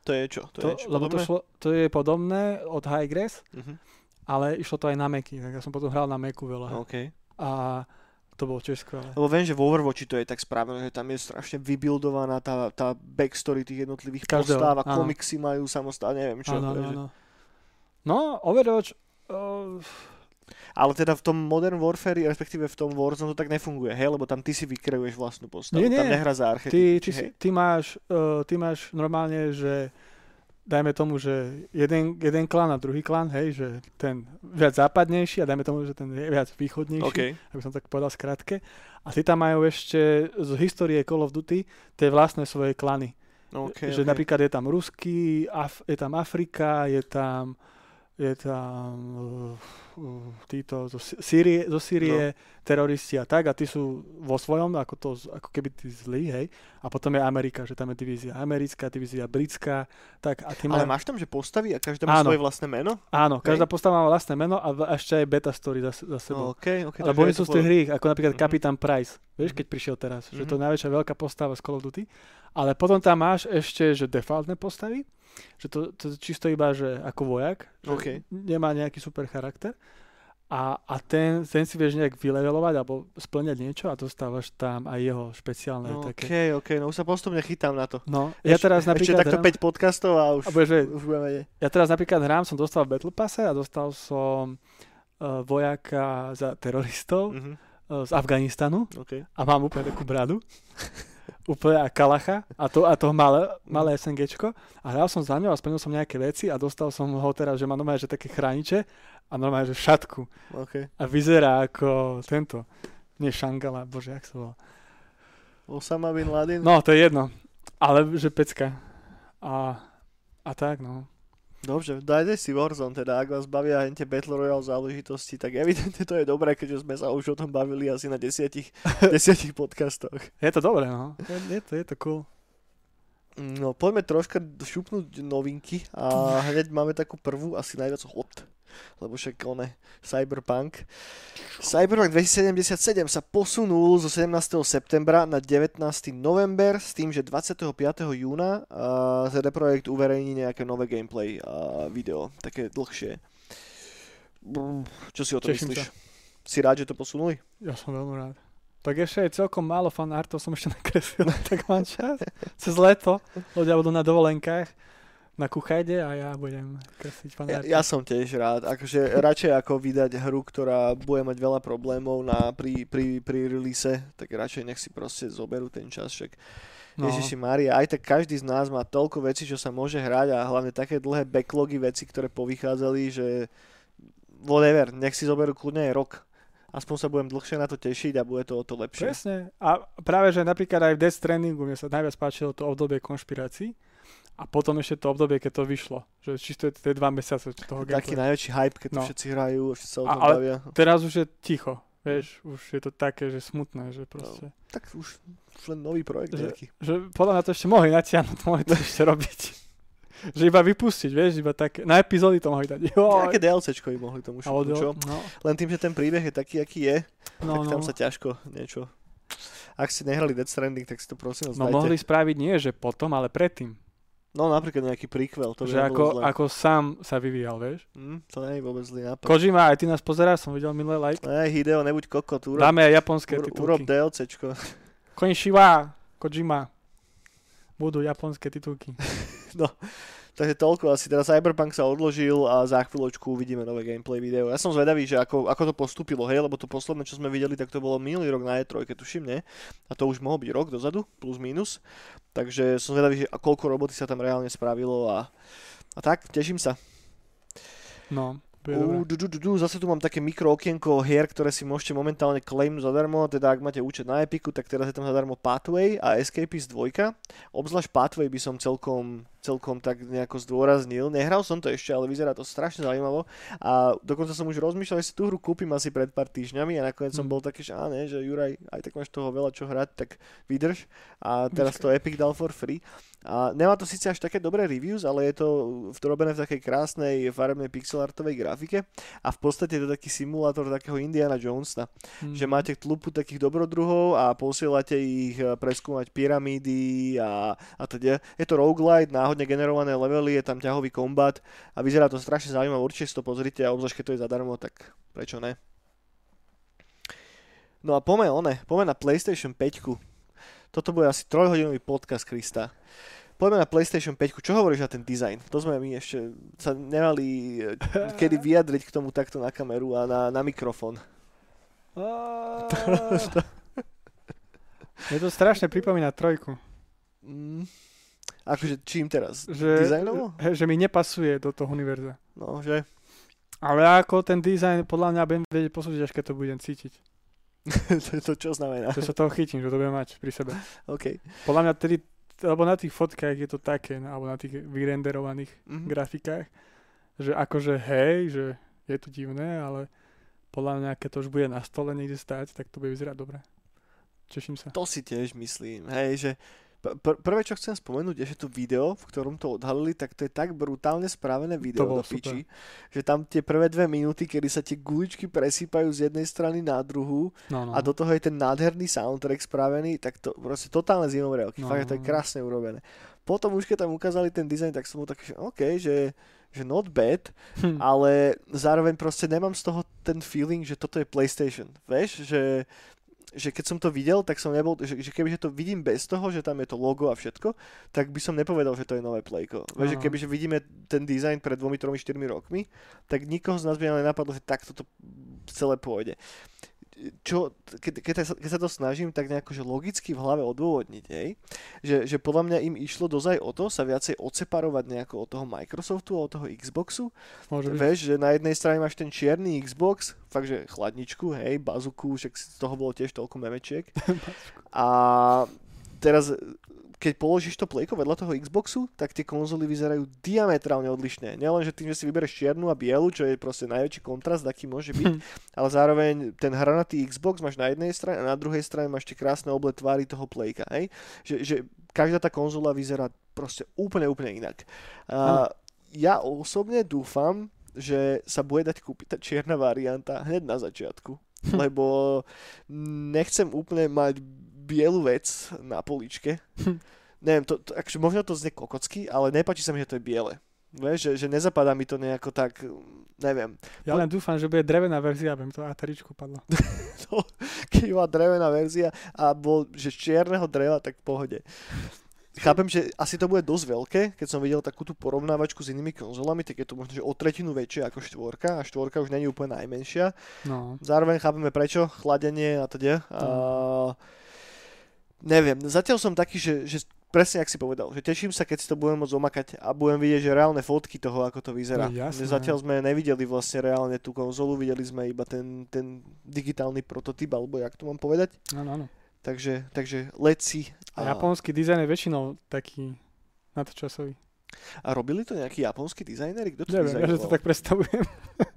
to je čo? To, to, je čo lebo to, šlo, to je podobné od Highgrass, Mhm. ale išlo to aj na Macy, tak ja som potom hral na Macu veľa. OK. A to bolo tiež skvelé. Lebo viem, že v Overwatchi to je tak spravené, že tam je strašne vybuildovaná tá, tá backstory tých jednotlivých Každého, postáv a áno. komiksy majú samostatne, neviem čo. Áno, áno, áno. No, Overwatch, uh, Ale teda v tom Modern Warfare, respektíve v tom Warzone to tak nefunguje, hej? Lebo tam ty si vykreuješ vlastnú postavu, Nie, tam nie. nehra za archetyp. ty, či si, ty, máš, uh, ty máš normálne, že dajme tomu, že jeden, jeden klan a druhý klan, hej, že ten viac západnejší a dajme tomu, že ten je viac východnejší, OK. aby som tak povedal skrátke. A ty tam majú ešte z histórie Call of Duty tie vlastné svoje klany. OK, že OK. napríklad je tam ruský, Af- je tam Afrika, je tam, je tam uh, uh, títo zo Sýrie, zo Sýrie no. teroristi a tak a tí sú vo svojom, ako, to, ako keby tí zlí, hej. A potom je Amerika, že tam je divízia americká, divízia britská. Tak, a Ale máš tam, že postavy a každá má svoje vlastné meno? Áno, každá hej. postava má vlastné meno a ešte aj beta story za, za sebou. No, okay, okay, Lebo oni sú z tých hry, ako napríklad mm-hmm. Kapitán Price, vieš, keď prišiel teraz, mm-hmm. že to je mhm. najväčšia veľká postava z Call of Duty. Ale potom tam máš ešte, že defaultné postavy, že to, to čisto iba, že ako vojak, že okay. nemá nejaký super charakter a, a ten, ten si vieš nejak vylevelovať alebo splňať niečo a dostávaš tam aj jeho špeciálne no, také. OK, OK, no už sa postupne chytám na to. No, ja Eš, teraz napríklad... Ešte takto hrám, 5 podcastov a už, a už budeme vedieť. Ja teraz napríklad hrám, som dostal v Battle Passe a dostal som uh, vojaka za teroristov uh-huh. uh, z Afganistanu okay. a mám úplne takú bradu. *laughs* úplne a kalacha a to, a to malé, malé SNGčko a hral som za ňou a splnil som nejaké veci a dostal som ho teraz, že má normálne, že také chrániče a normálne, že šatku. Okay. A vyzerá ako tento, nie Šangala, bože, jak sa volá. Osama Bin Laden? No, to je jedno, ale že pecka. A, a tak, no. Dobře, dajte si Warzone teda, ak vás bavia tie Battle Royale záležitosti, tak evidentne to je dobré, keďže sme sa už o tom bavili asi na desiatich, *laughs* desiatich podcastoch. Je to dobré, no. Je, je, to, je to cool. No, poďme troška šupnúť novinky a hneď máme takú prvú, asi najviac hot lebo však one, Cyberpunk. Cyberpunk 2077 sa posunul zo 17. septembra na 19. november s tým, že 25. júna uh, CD Projekt uverejní nejaké nové gameplay uh, video, také dlhšie. Čo si o tom Teším myslíš? Sa. Si rád, že to posunuli? Ja som veľmi rád. Tak ešte je celkom málo fanartov som ešte *laughs* nakreslil, tak mám čas. Cez leto, ľudia budú na dovolenkách na kuchajde a ja budem kresliť fanárky. Ja, ja som tiež rád. Akože radšej ako vydať hru, ktorá bude mať veľa problémov na, pri, pri, pri release, tak radšej nech si proste zoberú ten čas. Však no. Ježiši Mária, aj tak každý z nás má toľko vecí, čo sa môže hrať a hlavne také dlhé backlogy veci, ktoré povychádzali, že whatever, nech si zoberú kľudne aj rok aspoň sa budem dlhšie na to tešiť a bude to o to lepšie. Presne. A práve, že napríklad aj v Death Strandingu mne sa najviac páčilo to obdobie konšpirácií, a potom ešte to obdobie, keď to vyšlo. Že čisto je tie dva mesiace toho gameplay. Taký najväčší hype, keď to no. všetci hrajú a všetci sa o tom ale bavia. teraz už je ticho. Vieš, už je to také, že smutné, že proste... No, tak už, už len nový projekt že, nejaký. Že podľa mňa to ešte mohli natiahnuť, mohli to *laughs* ešte robiť. že iba vypustiť, vieš, iba tak, na epizódy to mohli dať. Jo, Nejaké DLCčko mohli tomu šupnúť, čo? No. Len tým, že ten príbeh je taký, aký je, no, tak no. tam sa ťažko niečo... Ak ste nehrali Death Stranding, tak si to prosím No mohli spraviť nie, že potom, ale predtým. No napríklad nejaký prequel. To že ako, ako sám sa vyvíjal, vieš? Mm, to nie je vôbec zlý nápad. Kojima, aj ty nás pozeráš, som videl minulé like. Ne, Hideo, nebuď kokot. Urob, Dáme aj japonské uro, titulky. Urob DLCčko. Konnichiwa, Kojima. Budú japonské titulky. *laughs* no, Takže toľko asi. Teraz Cyberpunk sa odložil a za chvíľočku uvidíme nové gameplay video. Ja som zvedavý, že ako, ako to postúpilo, hej, lebo to posledné, čo sme videli, tak to bolo minulý rok na E3, tuším, nie? A to už mohol byť rok dozadu, plus minus. Takže som zvedavý, že koľko roboty sa tam reálne spravilo a, a tak, teším sa. No, Uh, du, du, du, du, zase tu mám také mikro okienko hier, ktoré si môžete momentálne claimnúť zadarmo, teda ak máte účet na Epiku, tak teraz je tam zadarmo Pathway a Escapist 2. Obzvlášť Pathway by som celkom celkom tak nejako zdôraznil. Nehral som to ešte, ale vyzerá to strašne zaujímavo. A dokonca som už rozmýšľal, že si tú hru kúpim asi pred pár týždňami a nakoniec som hm. bol taký, že á, ne, že Juraj, aj tak máš toho veľa čo hrať, tak vydrž. A teraz to Epic dal for free. A nemá to síce až také dobré reviews, ale je to robené v takej krásnej farebnej pixelartovej grafike a v podstate je to taký simulátor takého Indiana Jonesa, mm. že máte tlupu takých dobrodruhov a posielate ich eh, preskúmať pyramídy a, a teda. Je to roguelite, náhodne generované levely, je tam ťahový kombat a vyzerá to strašne zaujímavé, určite si to pozrite a obzvlášť keď to je zadarmo, tak prečo ne? No a poďme one, poďme na PlayStation 5. Toto bude asi trojhodinový podcast Krista. Poďme na PlayStation 5. Čo hovoríš na ten dizajn? To sme my ešte sa nemali eh, kedy *laughs* vyjadriť k tomu takto na kameru a na, na mikrofón. Je *laughs* to strašne pripomína trojku. Mm. Akože čím teraz? Že, Dizajnovo? Že mi nepasuje do toho univerza. No, že? Ale ako ten dizajn podľa mňa budem vedieť posúdiť, až keď to budem cítiť. *laughs* to, to čo znamená? Že sa toho chytím, že to budem mať pri sebe. *laughs* OK. Podľa mňa tedy, alebo na tých fotkách je to také, alebo na tých vyrenderovaných mm-hmm. grafikách, že akože hej, že je to divné, ale podľa mňa, keď to už bude na stole niekde stať, tak to bude vyzerať dobre. Teším sa. To si tiež myslím, hej, že pr- prvé, čo chcem spomenúť, je, že to video, v ktorom to odhalili, tak to je tak brutálne spravené video do piči, že tam tie prvé dve minúty, kedy sa tie guličky presýpajú z jednej strany na druhú no, no. a do toho je ten nádherný soundtrack spravený, tak to proste totálne zimomriavky. No, Fakt, to je krásne urobené. Potom už keď tam ukázali ten dizajn, tak som bol taký, že OK, že že not bad, hm. ale zároveň proste nemám z toho ten feeling, že toto je PlayStation. Vieš, že, že keď som to videl, tak som nebol, že, že kebyže to vidím bez toho, že tam je to logo a všetko, tak by som nepovedal, že to je nové Playko. Vieš, že kebyže vidíme ten dizajn pred dvomi, tromi, štyrmi rokmi, tak nikoho z nás by nenapadlo, že takto to celé pôjde čo, keď, keď, keď sa to snažím tak nejako že logicky v hlave odôvodniť, hej, že, že podľa mňa im išlo dozaj o to sa viacej odseparovať nejako od toho Microsoftu a od toho Xboxu. Môže Vieš, že na jednej strane máš ten čierny Xbox, fakt, že chladničku, hej, bazuku, však z toho bolo tiež toľko memečiek. *laughs* a teraz keď položíš to playko vedľa toho Xboxu, tak tie konzoly vyzerajú diametrálne odlišné. Nielen, že tým, že si vybereš čiernu a bielu, čo je proste najväčší kontrast, aký môže byť, *laughs* ale zároveň ten hranatý Xbox máš na jednej strane a na druhej strane máš tie krásne oble tvári toho playka. Hej? Že, že každá tá konzola vyzerá proste úplne, úplne inak. A ja osobne dúfam, že sa bude dať kúpiť tá čierna varianta hneď na začiatku. *laughs* lebo nechcem úplne mať bielu vec na poličke. Neviem, to, to, akože možno to znie kokocky, ale nepáči sa mi, že to je biele. Vieš, že, že nezapadá mi to nejako tak, neviem. Ja len dúfam, že bude drevená verzia, aby mi to ATRičku padlo. *laughs* no, keď bola drevená verzia a bol, že z čierneho dreva, tak v pohode. Chápem, že asi to bude dosť veľké, keď som videl takú tú porovnávačku s inými konzolami, tak je to možno že o tretinu väčšie ako štvorka a štvorka už není úplne najmenšia. No. Zároveň chápeme prečo, chladenie a teda. No. A neviem, zatiaľ som taký, že, že presne ak si povedal, že teším sa, keď si to budem môcť omakať a budem vidieť, že reálne fotky toho, ako to vyzerá. No, jasné. Zatiaľ sme nevideli vlastne reálne tú konzolu, videli sme iba ten, ten digitálny prototyp, alebo jak to mám povedať. Áno, áno. Takže, takže leci. A, a japonský dizajn je väčšinou taký nadčasový. A robili to nejakí japonskí dizajneri? Kto to Neviem, ja že to tak predstavujem. *laughs*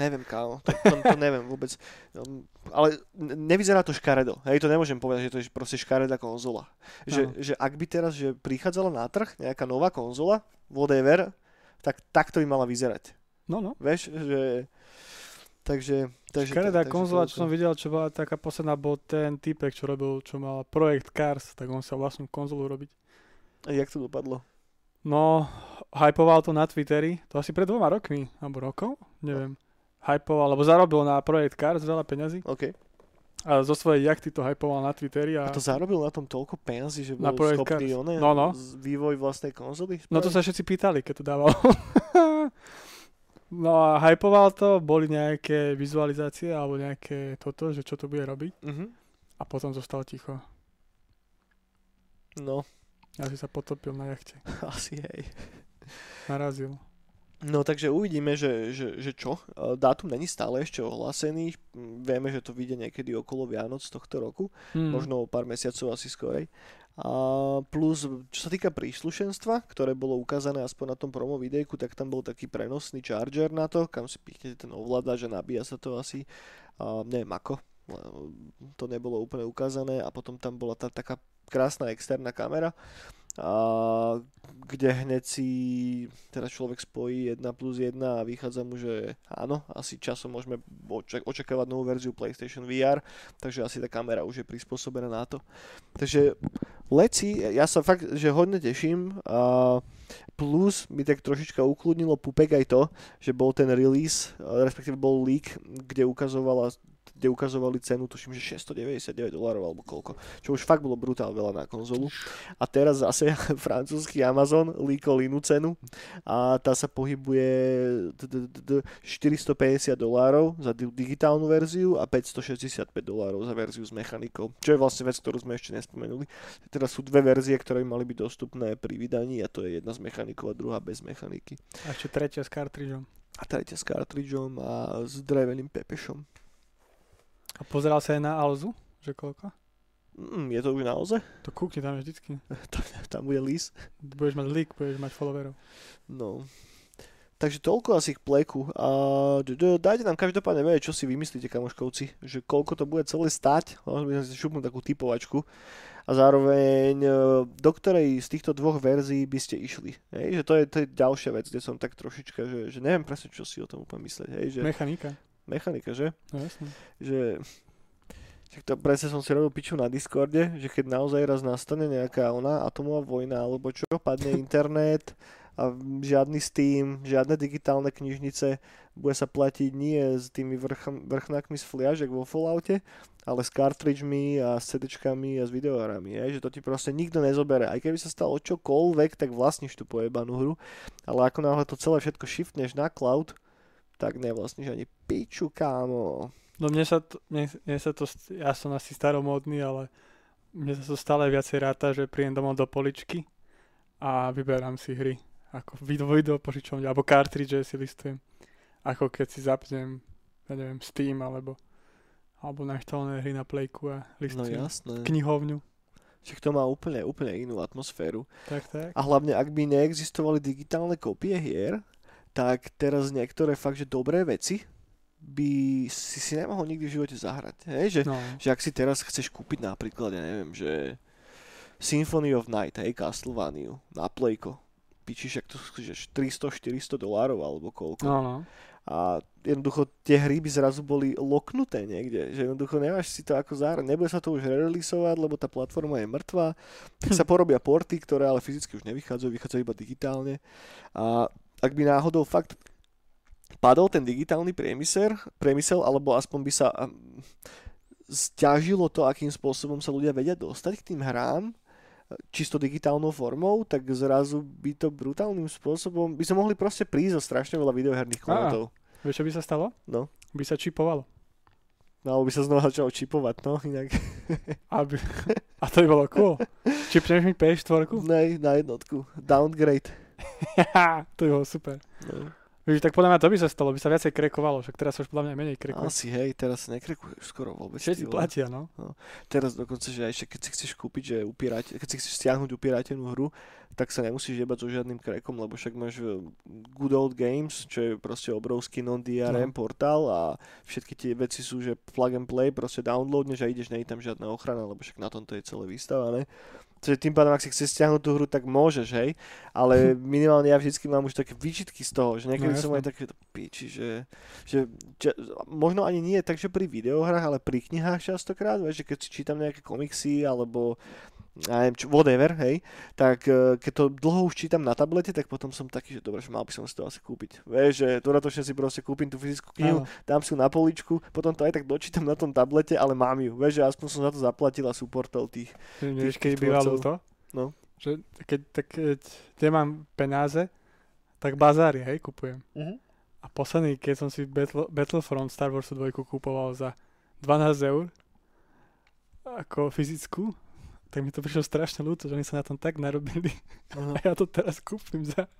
Neviem, kámo, to, to, to neviem vôbec. Um, ale nevyzerá to škaredo. Hej, to nemôžem povedať, že to je proste škaredá konzola. Že, že ak by teraz že prichádzala na trh nejaká nová konzola, whatever, tak takto by mala vyzerať. No, no. Vieš, že... Takže... takže Škaredá takže konzola, čo som videl, čo bola taká posledná, bol ten typek, čo robil, čo mal projekt Cars, tak on sa vlastnú konzolu robiť. A jak to dopadlo? No, hypoval to na Twitteri, to asi pred dvoma rokmi, alebo rokov, neviem. No hypoval, alebo zarobil na projekt Cars veľa peňazí. OK. A zo svojej jachty to hypoval na Twitteri. A, a to zarobil na tom toľko peňazí, že bol schopný oné, no, no. vývoj vlastnej konzoly? Spraviť? No to sa všetci pýtali, keď to dával. *laughs* no a hypoval to, boli nejaké vizualizácie alebo nejaké toto, že čo to bude robiť. Uh-huh. A potom zostal ticho. No. Asi sa potopil na jachte. *laughs* Asi hej. Narazil. No takže uvidíme, že, že, že čo. Dátum není stále ešte ohlásený. Vieme, že to vyjde niekedy okolo Vianoc tohto roku. Hmm. Možno o pár mesiacov asi skorej. A plus, čo sa týka príslušenstva, ktoré bolo ukázané aspoň na tom promo videjku, tak tam bol taký prenosný charger na to, kam si pichnete ten ovládač a nabíja sa to asi, a neviem ako, to nebolo úplne ukázané a potom tam bola tá taká krásna externá kamera a kde hneď si teraz človek spojí 1 plus 1 a vychádza mu, že áno, asi časom môžeme očakávať novú verziu PlayStation VR, takže asi tá kamera už je prispôsobená na to. Takže leci, ja sa fakt, že hodne teším a plus mi tak trošička ukludnilo pupek aj to, že bol ten release, respektíve bol leak, kde ukazovala kde ukazovali cenu, tuším, že 699 dolárov alebo koľko, čo už fakt bolo brutál veľa na konzolu. A teraz zase *laughs* francúzsky Amazon líkol inú cenu a tá sa pohybuje 450 dolárov za digitálnu verziu a 565 dolárov za verziu s mechanikou, čo je vlastne vec, ktorú sme ešte nespomenuli. Teraz sú dve verzie, ktoré mali byť dostupné pri vydaní a to je jedna s mechanikou a druhá bez mechaniky. A ešte tretia s kartridžom. A tretia s kartridžom a s dreveným pepešom. A pozeral sa aj na Alzu? Že koľko? Mm, je to už naozaj? To kúkne tam je vždycky. *laughs* tam, tam bude lís. Budeš mať leak, budeš mať followerov. No. Takže toľko asi k pleku. A dajte nám každopádne vedieť, čo si vymyslíte, kamoškovci, že koľko to bude celé stať. Mohli by sme si šupnúť takú typovačku. A zároveň, e, do ktorej z týchto dvoch verzií by ste išli. Hej, že to je, to je ďalšia vec, kde som tak trošička, že, že neviem presne, čo si o tom úplne mysleť. Hej, že Mechanika. Mechanika, že? No jasné. že však to presne som si robil piču na Discorde, že keď naozaj raz nastane nejaká ona atomová vojna, alebo čo, padne internet a žiadny Steam, žiadne digitálne knižnice, bude sa platiť nie s tými vrch, vrchnákmi z fliažek vo Falloute, ale s cartridgemi a s CDčkami a s videohrami, je, že to ti proste nikto nezobere. Aj keby sa stalo čokoľvek, tak vlastníš tú pojebanú hru, ale ako náhle to celé všetko shiftneš na cloud, tak nevlastníš ani piču, kámo. No mne sa to, mne, mne sa to, ja som asi staromódny, ale mne sa to stále viacej ráta, že príjem domov do poličky a vyberám si hry. Ako video, video alebo cartridge si listujem. Ako keď si zapnem, ja neviem, Steam, alebo alebo naštalené hry na plejku a No listujem jasné. knihovňu. Však to má úplne, úplne inú atmosféru. Tak, tak. A hlavne, ak by neexistovali digitálne kopie hier, tak teraz niektoré fakt, že dobré veci by si si nemohol nikdy v živote zahrať. Hej? Že, No, že ak si teraz chceš kúpiť napríklad, ja neviem, že Symphony of Night, hej, Castlevania na Playko. Pičiš, ak to že 300-400 dolárov alebo koľko. no, no. A jednoducho tie hry by zrazu boli loknuté niekde, že jednoducho nemáš si to ako zahrať, nebude sa to už releaseovať, lebo tá platforma je mŕtva, tak sa *laughs* porobia porty, ktoré ale fyzicky už nevychádzajú, vychádzajú iba digitálne. A ak by náhodou fakt padol ten digitálny priemysel, priemysel alebo aspoň by sa um, stiažilo to, akým spôsobom sa ľudia vedia dostať k tým hrám, čisto digitálnou formou, tak zrazu by to brutálnym spôsobom, by sme mohli proste prísť o strašne veľa videoherných klientov. Vieš, čo by sa stalo? No. By sa čipovalo. No, alebo by sa znova začalo čipovať, no, inak. *laughs* Aby... A to by bolo cool. Čipneš mi PS4? Ne, na jednotku. Downgrade. *laughs* to bolo super. No. Víš, tak podľa mňa to by sa stalo, by sa viacej krekovalo, však teraz už podľa mňa menej krekuje. Asi, hej, teraz nekrekuješ skoro vôbec. Všetci platia, no. Teraz dokonca, že ešte keď si chceš kúpiť, že upierate, keď si chceš stiahnuť upíratenú hru, tak sa nemusíš jebať so žiadnym krekom, lebo však máš eh, Good Old Games, čo je proste obrovský non-DRM No. portál a všetky tie veci sú, že plug and play, proste downloadneš a ideš, nie je tam žiadna ochrana, lebo však na tom to je celé vystavané. Čiže tým pádom, ak si chceš stiahnuť tú hru, tak môžeš, hej. Ale *laughs* minimálne ja vždycky mám už také výčitky z toho, že niekedy No, som aj také piči, že, že, že, možno ani nie tak, že pri videohrách, ale pri knihách častokrát, vieš, že keď si čítam nejaké komiksy alebo ja neviem, čo, whatever, hej, tak eh, keď to dlho už čítam na tablete, tak potom som taký, že dobre, že mal by som si to asi kúpiť. Vieš, že dodatočne si proste kúpim tú fyzickú knihu, Áno. dám si ju na poličku, potom to aj tak dočítam na tom tablete, ale mám ju. Vieš, že aspoň som za to zaplatil a supportol tých. Vieš, tých keď býva tvorcov. ľúto? No. Že keď, tak, keď nemám penáze, tak bazári, hej, kupujem. Mhm. A posledný, keď som si Battle, Battlefront Star Wars 2 kupoval za 12 eur, ako fyzickú, tak mi to prišlo strašne ľúto, že oni sa na tom tak narobili. Aha. A ja to teraz kúpim za,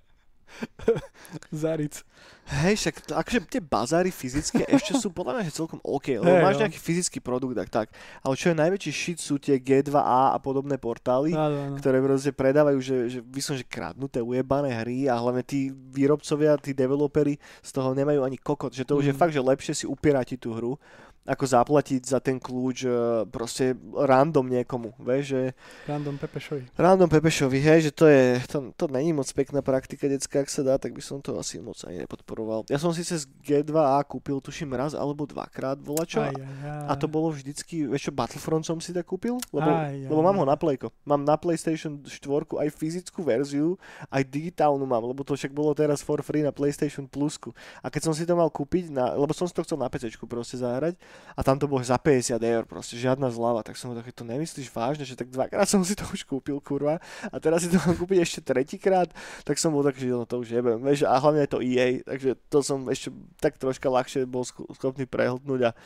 za ric. Hej, však akože tie bazáry fyzické ešte sú podľa mňa že celkom OK, lebo Hej, máš no. nejaký fyzický produkt, tak tak. Ale čo je najväčší shit sú tie G2A a podobné portály, Áno, áno. ktoré proste predávajú, že, že vysom, že kradnuté, ujebané hry a hlavne tí výrobcovia, tí developeri z toho nemajú ani kokot, že to už je Mm. fakt, že lepšie si upierať tú hru, ako zaplatiť za ten kľúč e, proste random niekomu, vieš, že Random Pepešovi. random Pepešovi, hej, že to je, to, to není moc pekná praktika detská, ak sa dá, tak by som to asi moc ani nepodporoval. Ja som si cez G2A kúpil, tuším, raz alebo dvakrát volačo Aj, aj, aj. a to bolo vždycky, vieš čo, Battlefront som si tak kúpil, lebo, Aj, aj, lebo mám ho na Playko. Mám na PlayStation 4 aj fyzickú verziu, aj digitálnu mám, lebo to však bolo teraz for free na PlayStation Plusku. A keď som si to mal kúpiť, na, lebo som si to chcel na PC proste zahrať, a tam to bolo za 50 eur, proste žiadna zľava, tak som ho taký, to nemyslíš vážne, že tak dvakrát som si to už kúpil, kurva, a teraz si to mám kúpiť ešte tretíkrát, tak som bol taký, že no to už jebem, vieš, a hlavne aj to EA, takže to som ešte tak troška ľahšie bol scho- schopný prehltnúť a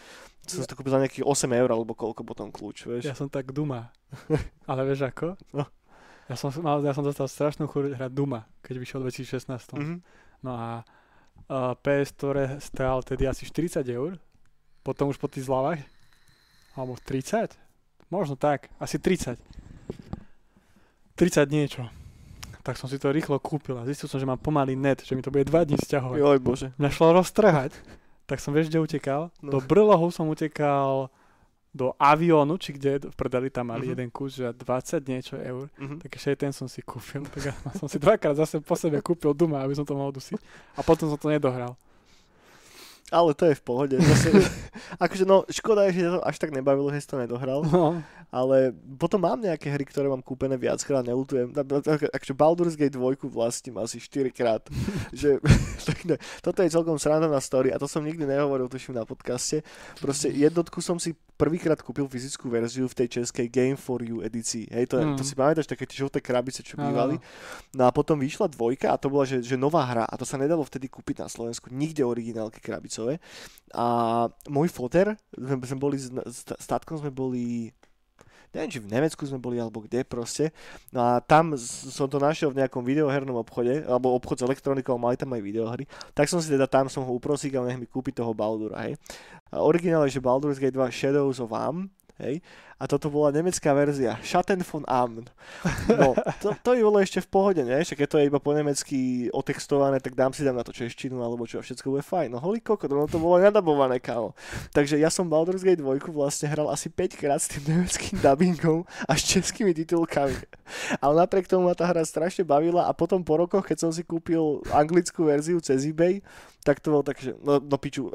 som si to kúpil za nejakých 8 eur alebo koľko potom kľúč, vieš. Ja som tak Duma. *laughs* Ale vieš ako? No. Ja som, mal, ja som dostal strašnú chuť hrať Duma, keď vyšiel v 2016. Mhm. No a uh, PS, ktoré stál tedy asi 40 eur, potom už po tých zľavách, alebo 30? Možno tak, asi 30. 30 niečo. tak som si to rýchlo kúpil a zistil som, že mám pomalý net, že mi to bude dva dní stiahovať. Joj bože. Mňa šlo roztrhať. Tak som vieš, kde utekal? No. Do Brlohu som utekal do aviónu, či kde v prdeli tam mali Mhm. jeden kus, že 20 niečo eur. Mhm. Tak ešte aj ten som si kúpil. Tak ja *laughs* som si dvakrát zase po sebe kúpil Duma, aby som to mohol dusiť. A potom som to nedohral. Ale to je v pohode. Zase, *laughs* akože no, škoda je, že to až tak nebavilo, že si to nedohral. No. Ale potom mám nejaké hry, ktoré mám kúpené viackrát, nelutujem. Akože Baldur's Gate 2 vlastním asi 4 krát. *laughs* že, *laughs* tak ne, toto je celkom srandovná story a to som nikdy nehovoril, tuším na podcaste. Proste jednotku som si prvýkrát kúpil fyzickú verziu v tej českej Game for You edícii. Hej, to, je, Mm. to si pamätáš, také tie žlté krabice, čo bývali. No a potom vyšla dvojka a to bola, že, že nová hra a to sa nedalo vtedy kúpiť na Slovensku. Nikde originálky krabicové. A môj foter, sme, boli, s, tatkom sme boli neviem, či v Nemecku sme boli, alebo kde proste. No a tam som to našiel v nejakom videohernom obchode, alebo obchod s elektronikou, mali tam aj videohry. Tak som si teda tam som ho uprosíkal, nech mi kúpi toho Baldura, hej. A originál je, že Baldur's Gate 2 Shadows of Am, hej. A toto bola nemecká verzia, Schatten von Am. No, to, to by bolo ešte v pohode, ne? Však keď to je iba po nemecky otextované, tak dám si tam na to češtinu, alebo čo, všetko bude fajn. No holý kokot, no to bolo nadabované, kámo. Takže ja som Baldur's Gate 2 vlastne hral asi 5 krát s tým nemeckým dubbingom a s českými titulkami. Ale napriek tomu ma tá hra strašne bavila a potom po rokoch, keď som si kúpil anglickú verziu cez eBay, tak to bolo tak, že no, no piču,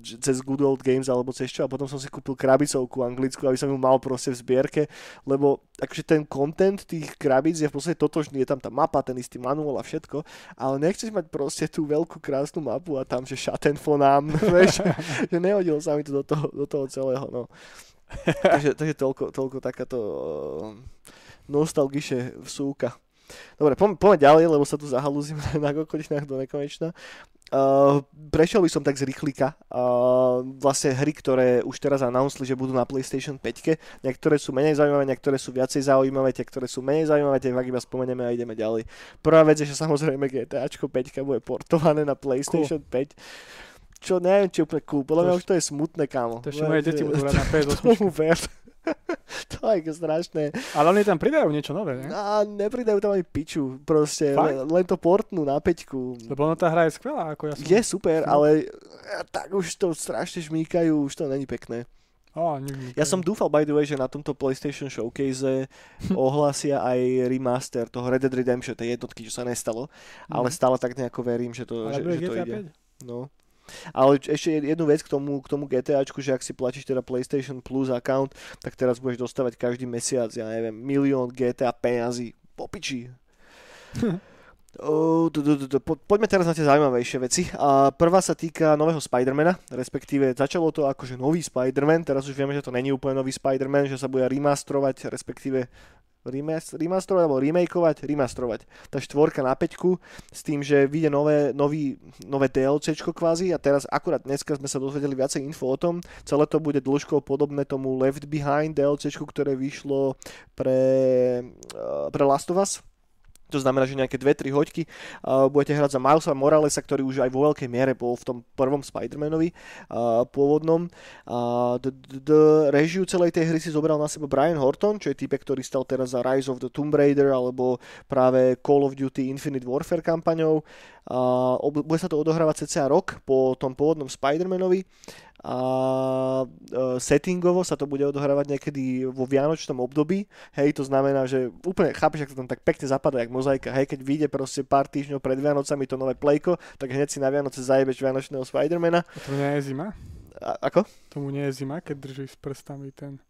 že cez Good Old Games alebo cez čo a potom som si kúpil krabicovku anglickú, aby som ju mal proste v zbierke, lebo akože ten content tých krabíc je v podstate totožný, je tam tá mapa, ten istý manuál a všetko, ale nechceš mať proste tú veľkú krásnu mapu a tam, že Schattenfonám, *laughs* vieš, že nehodilo sa mi to do toho, do toho celého, no. takže, takže toľko, toľko takáto uh, nostalgiše vsúka. Dobre, poďme, ďalej, lebo sa tu zahalúzim *laughs* na kokodinách do nekonečna. Uh, prešiel by som tak z rýchlika. Uh, vlastne hry, ktoré už teraz announceli, že budú na PlayStation 5. Niektoré sú menej zaujímavé, niektoré sú viacej zaujímavé, tie, ktoré sú menej zaujímavé, tie iba spomenieme a ideme ďalej. Prvá vec je, že samozrejme GTAčko 5 bude portované na PlayStation cool. 5. Čo neviem, či úplne cool. Podľa mňa už to je smutné, kámo. To ešte moje deti budú *laughs* hrať na PS8. Tomu ver. *laughs* to je strašné. Ale oni tam pridajú niečo nové, ne? A nepridajú tam ani piču, proste, Fakt? len, to portnú na peťku. Lebo ono tá hra je skvelá, ako ja som... Je super, No. ale eh, tak už to strašne žmýkajú, už to není pekné. Nikdy. Ja som dúfal, by the way, že na tomto PlayStation Showcase *laughs* ohlasia aj remaster toho Red Dead Redemption, tej jednotky, čo sa nestalo, ale Mhm. stále tak nejako verím, že to, Ale že, že to GTA ide. 5? No. Ale ešte jed- jednu vec k tomu, k tomu GTAčku, že ak si platíš teda PlayStation Plus account, tak teraz budeš dostávať každý mesiac, ja neviem, milión GTA peňazí. Popiči. *laughs* Po- Poďme teraz na tie zaujímavejšie veci. A prvá sa týka nového Spidermana, respektíve začalo to ako že nový Spider-Man, teraz už vieme, že to není úplne nový Spider-Man, že sa bude remastrovať, respektíve remasterovať alebo remakeovať, remastrovať. Tá štvorka na peťku s tým, že vyjde nové, nový, nové DLCčko kvázi a teraz akurát dneska sme sa dozvedeli viacej info o tom. Celé to bude dĺžkou podobné tomu Left Behind DLCčku, ktoré vyšlo pre, eh, pre Last of Us. To znamená, že nejaké 2-3 hoďky uh, budete hrať za Milesa Moralesa, ktorý už aj vo veľkej miere bol v tom prvom Spider-Manovi uh, pôvodnom. Uh, režiu celej tej hry si zobral na seba Brian Horton, čo je typek, ktorý stal teraz za Rise of the Tomb Raider alebo práve Call of Duty Infinite Warfare kampaňou. Uh, bude sa to odohrávať cca rok po tom pôvodnom Spider-Manovi a uh, settingovo sa to bude odohrávať niekedy vo vianočnom období. Hej, to znamená, že úplne chápeš, ako to tam tak pekne zapadá, jak mozaika. Hej, keď vyjde proste pár týždňov pred Vianocami to nové plejko, tak hneď si na Vianoce zajebeš Vianočného Spidermana. A to nie je zima? A, ako? Tomu nie je zima, keď držíš s prstami ten...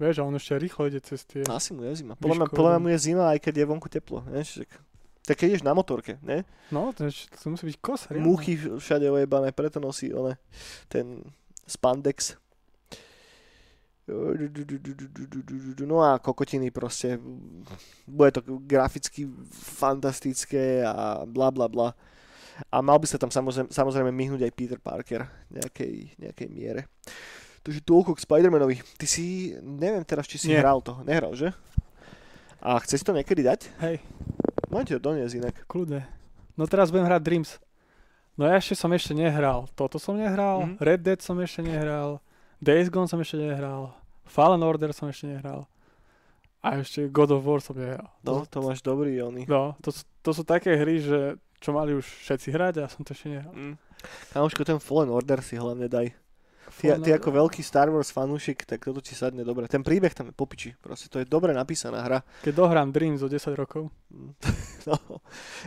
Vieš, a on ešte rýchlo ide cez tie... Asi mu je zima. Podľa mňa, podľa mňa no. mu je zima, aj keď je vonku teplo. Ne? Tak keď ideš na motorke, ne? No, to, je- to musí byť kos, riadne. Múchy všade ojebané, preto nosí one, ten spandex. No a kokotiny proste. Bude to graficky fantastické a bla bla bla. A mal by sa tam samozrejme, samozrejme myhnúť aj Peter Parker nejakej, nejakej miere. Takže toľko k Spider-Manovi. Ty si, neviem teraz, či si Nie. hral to. Nehral, že? A chce si to niekedy dať? Hej, Ti to doniesť inak. kľudne. No teraz budem hrať Dreams. No ja ešte som ešte nehral. Toto som nehral, Mhm. Red Dead som ešte nehral, Days Gone som ešte nehral, Fallen Order som ešte nehral. A ešte God of War som nehral. No, to máš dobrý oni. No, to, to sú také hry, že čo mali už všetci hrať a som to ešte nehral. Mm. Kamoško, ten Fallen Order si hlavne daj. Ty, ty ako veľký Star Wars fanúšik, tak toto ti sadne dobre. Ten príbeh tam je popiči. Proste to je dobre napísaná hra. Keď dohrám Dreams o 10 rokov. *laughs* No.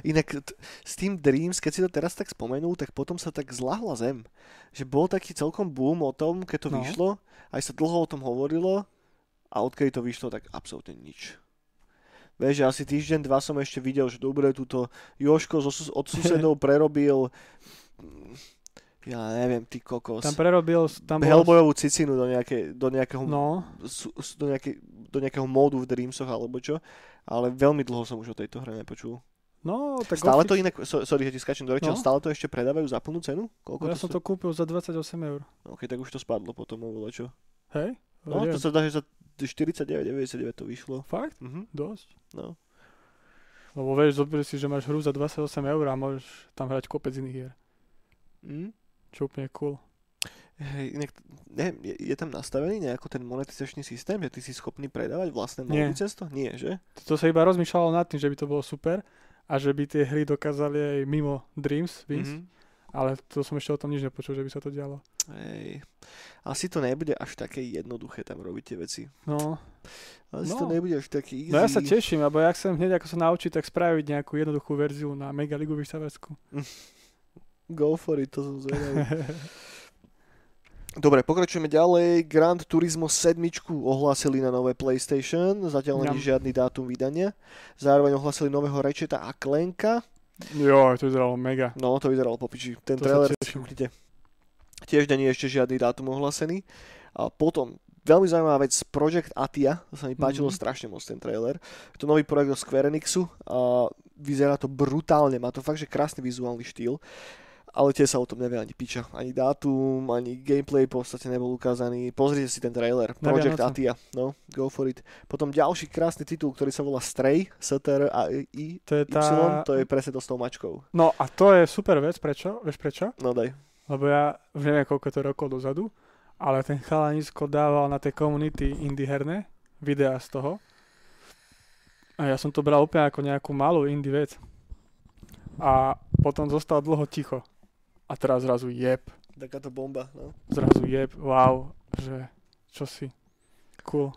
Inak t- s tým Dreams, keď si to teraz tak spomenul, tak potom sa tak zlahla zem. Že bol taký celkom boom o tom, keď to No. vyšlo, aj sa dlho o tom hovorilo a odkedy to vyšlo, tak absolútne nič. Vieš, že asi týždeň, dva som ešte videl, že dobre, túto Joško zo, od susedov *laughs* prerobil ja neviem, ty kokos. Tam prerobil, tam bol... Hellboyovú cicinu do, nejaké, do, nejakého, No, do, nejaké, do nejakého módu v Dreamsoch alebo čo. Ale veľmi dlho som už o tejto hre nepočul. no, tak Stále to inak, so, sorry, že ti skáčem do reči, No. stále to ešte predávajú za plnú cenu? Koľko Ja to som to kúpil za 28 eur. Ok, tak už to spadlo potom, alebo čo? Hej? No, to sa dá, že za 49,99 to vyšlo. Fakt? Mhm, Dosť. no. Lebo vieš, zober si, že máš hru za 28 eur a môžeš tam hrať kopec iných hier. Mm. Čo úplne cool. Hej, inak, neviem, je, je tam nastavený nejako ten monetizačný systém, že ty si schopný predávať vlastné módy cez to? Nie, že? To sa iba rozmýšľalo nad tým, že by to bolo super a že by tie hry dokázali aj mimo Dreams výsť, Mhm. ale to som ešte o tom nič nepočul, že by sa to dialo. Hej. Asi to nebude až také jednoduché tam robiť tie veci. No, Asi No. to nebude až taký easy. no ja sa teším, lebo ja chcem hneď ako sa naučiť, tak spraviť nejakú jednoduchú verziu na Mega Ligu vystavecku. *laughs* Go for it, to som zvedavý. Dobre, pokračujeme ďalej. Grand Turismo 7 ohlásili na nové PlayStation, zatiaľ není žiadny dátum vydania. Zároveň ohlásili nového Rečeta a Klenka. jo, to vyzeralo mega. No, to vyzeralo popiči. Ten To trailer si. Tiež není ešte žiadny dátum ohlásený. A potom, veľmi zaujímavá vec, Project Atia, to sa mi páčilo Mhm. strašne moc ten trailer. Je to nový projekt od Square Enixu a vyzerá to brutálne, má to fakt, že krásny vizuálny štýl. Ale tie sa o tom nevie ani piča. Ani dátum, ani gameplay v podstate nebol ukázaný. Pozrite si ten trailer. Project Vianoce. Atia. No, go for it. Potom ďalší krásny titul, ktorý sa volá Stray, STR a I, To je tá... Y, to je presne to s tou mačkou. No a to je super vec, prečo? Vieš prečo? No daj. Lebo ja už neviem koľko to rokov dozadu, ale ten chalanisko dával na tej community indie herné videá z toho. A ja som to bral úplne ako nejakú malú indie vec. A potom zostal dlho ticho. A teraz zrazu jeb, Takáto bomba, no. zrazu jeb, wow, že čo si, cool.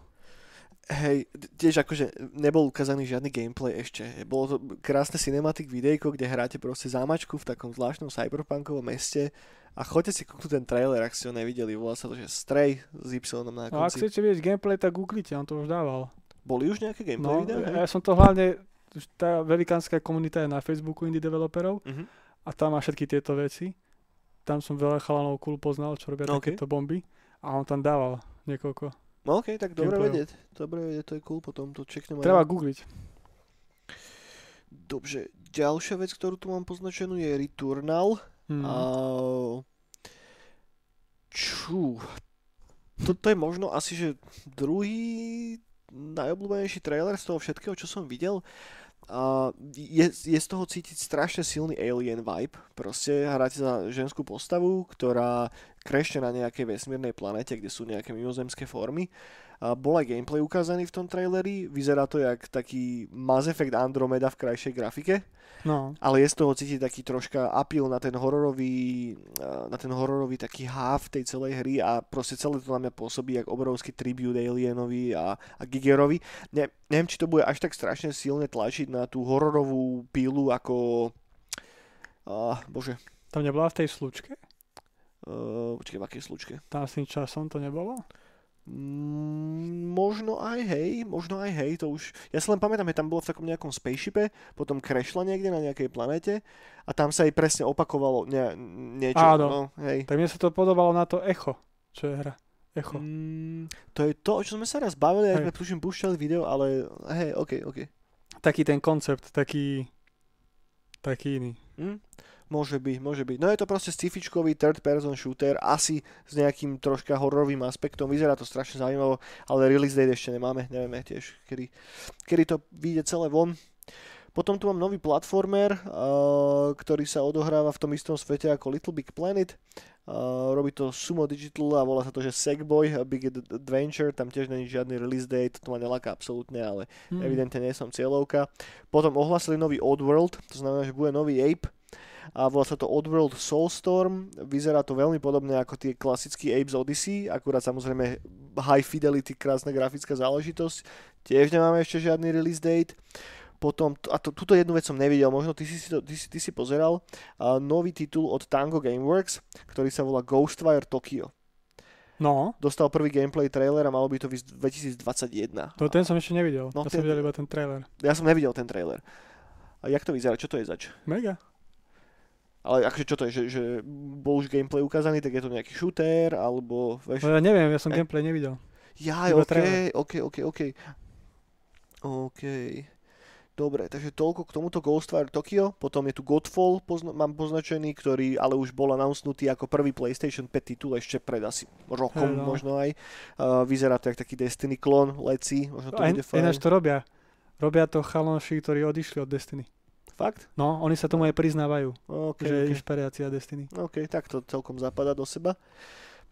Hej, tiež akože nebol ukázaný žiadny gameplay ešte. Bolo to krásne cinematic videjko, kde hráte proste zámačku v takom zvláštnom cyberpunkovom meste a choďte si kúknúť ten trailer, ak ste ho nevideli. Volá sa to, že Stray s Y na No ak konci. chcete vidieť gameplay, tak googlite, on to už dával. Boli už nejaké gameplay No, videá? ja som to hlavne, tá velikánska komunita je na Facebooku indie developerov Mhm. a tam má všetky tieto veci. Tam som veľa chalanov cool poznal, čo robia OK. takéto bomby a on tam dával niekoľko. No okej, tak dobre vedieť. Dobre vedieť, to je cool, potom to čeknem. aj Treba ja. googliť. Dobře, ďalšia vec, ktorú tu mám poznačenú je Returnal. Hmm. A... Čú. Toto je možno asi, že druhý najobľúbenejší trailer z toho všetkého, čo som videl. Je, je z toho cítiť strašne silný alien vibe. Proste hráte za ženskú postavu, ktorá krešte na nejakej vesmírnej planete, kde sú nejaké mimozemské formy. Bol aj gameplay ukázaný v tom traileri. Vyzerá to jak taký Mass Effect Andromeda v krajšej grafike No, ale je z toho cítiť taký troška appeal na ten hororový, na ten hororový taký háv tej celej hry a proste celé to na mňa pôsobí jak obrovský tribute Alienovi a, a Gigerovi. Ne, neviem, či to bude až tak strašne silne tlačiť na tú hororovú pílu ako... Uh, bože, tam nebola v tej slučke? uh, počkaj, v akej slučke? Tam s tým časom to nebolo? Mm, možno aj hej, možno aj hej, to už... Ja si len pamätám, že tam bolo v takom nejakom spaceshipe, potom krešla niekde na nejakej planete a tam sa jej presne opakovalo nie, niečo. Áno. No, hej. Tak mne sa to podobalo na to Echo, čo je hra. Echo. Mm, to je to, o čo sme sa raz bavili, ak Hej. sme tuším púšťali video, ale hej, ok, ok. Taký ten koncept, taký taký iný. Hm? Môže byť, môže byť. No je to proste sci-fičkový third person shooter, asi s nejakým troška hororovým aspektom. Vyzerá to strašne zaujímavo, ale release date ešte nemáme, nevieme tiež, kedy, kedy to vyjde celé von. Potom tu mám nový platformer, uh, ktorý sa odohráva v tom istom svete ako Little Big Planet. Uh, robí to Sumo Digital a volá sa to, že Sackboy a Big Adventure, tam tiež není žiadny release date, to ma neláka absolútne, ale hmm. evidentne nie som cieľovka. Potom ohlasili nový Oddworld, to znamená, že bude nový Ape, a volá sa to Oddworld Soulstorm. Vyzerá to veľmi podobne ako tie klasický Apes Odyssey, akurát samozrejme high fidelity, krásna grafická záležitosť. Tiež nemáme ešte žiadny release date. Potom, a to, túto jednu vec som nevidel, možno ty si, to, ty, si, ty si pozeral, uh, nový titul od Tango Gameworks, ktorý sa volá Ghostwire Tokyo. No. Dostal prvý gameplay trailer a malo by to vysť 2021. To ten som ešte nevidel. No, ja ten, som videl iba ten trailer. Ja som nevidel ten trailer. A jak to vyzerá? Čo to je zač? Mega. Ale akože čo to je, že, že bol už gameplay ukázaný, tak je to nejaký shooter, alebo... Vieš, no ja neviem, ja som e... gameplay nevidel. Ja, ok, ok, ok, ok. OK. Dobre, takže toľko k tomuto Ghostwire Tokyo, potom je tu Godfall, pozna- mám poznačený, ktorý ale už bol announcnutý ako prvý PlayStation 5 titul ešte pred asi rokom hey, no. možno aj. Uh, vyzerá to jak taký Destiny klon, leci, možno to aj, bude fajn. Ináč to robia. Robia to chalonši, ktorí odišli od Destiny. Fakt? No, oni sa tomu aj priznávajú, okay, že okay. inšpirácia Destiny. OK, tak to celkom zapadá do seba.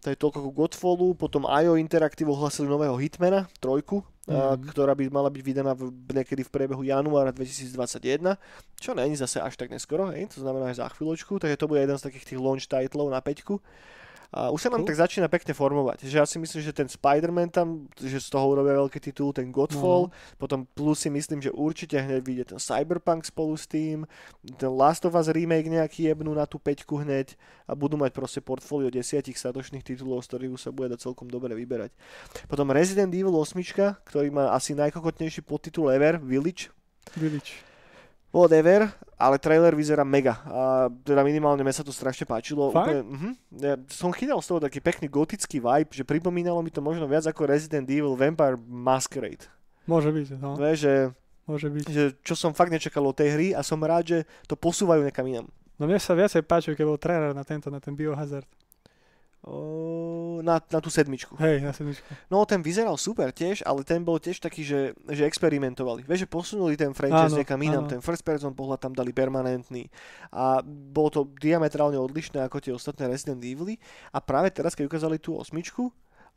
To je toľko ku Godfallu, potom IO Interactive ohlasili nového Hitmana, trojku, mm-hmm. ktorá by mala byť vydaná v, niekedy v priebehu januára 2021, čo není zase až tak neskoro, hej? to znamená aj za chvíľočku, takže to bude jeden z takých tých launch titlov na peťku. A už sa nám cool. tak začína pekne formovať. Že ja si myslím, že ten Spider-Man tam, že z toho urobia veľký titul, ten Godfall, no. potom plus si myslím, že určite hneď vyjde ten Cyberpunk spolu s tým, ten Last of Us remake nejaký jebnú na tú peťku hneď a budú mať proste portfólio desiatich satočných titulov, z ktorých sa bude dať celkom dobre vyberať. Potom Resident Evil 8, ktorý má asi najkokotnejší podtitul ever, Village. Village whatever, ale trailer vyzerá mega. A teda minimálne mi sa to strašne páčilo. Fakt? Úplne, uh-huh. ja som chytal z toho taký pekný gotický vibe, že pripomínalo mi to možno viac ako Resident Evil Vampire Masquerade. Môže byť, no. Vieš, že, Môže byť. Že, čo som fakt nečakal od tej hry a som rád, že to posúvajú nekam inam. No mne sa viacej páči, keď bol trailer na tento, na ten Biohazard na, na tú sedmičku. Hej, na sedmičku. No ten vyzeral super tiež, ale ten bol tiež taký, že, že experimentovali. Vieš, že posunuli ten franchise áno, niekam inám, áno. ten first person pohľad tam dali permanentný a bolo to diametrálne odlišné ako tie ostatné Resident Evil a práve teraz, keď ukázali tú osmičku,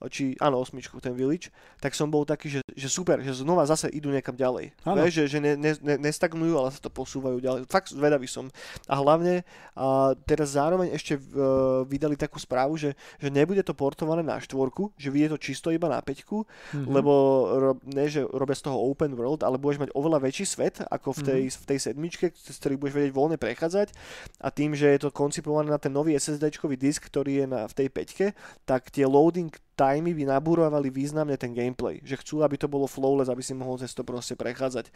či áno, osmičku, ten Village, tak som bol taký, že, že super, že znova zase idú niekam ďalej. Vieš, že, že ne, ne, ne, nestagnujú, ale sa to posúvajú ďalej. Fakt zvedavý som. A hlavne a teraz zároveň ešte uh, vydali takú správu, že, že nebude to portované na štvorku, že vyjde to čisto iba na peťku, mm-hmm. lebo ro, ne, že robia z toho open world, ale budeš mať oveľa väčší svet ako v tej, mm-hmm. v tej sedmičke, z ktorých budeš vedieť voľne prechádzať a tým, že je to koncipované na ten nový SSD-čkový disk, ktorý je na, v tej peťke, tak tie loading timey by nabúrovali významne ten gameplay. Že chcú, aby to bolo flowless, aby si mohol cez to proste prechádzať.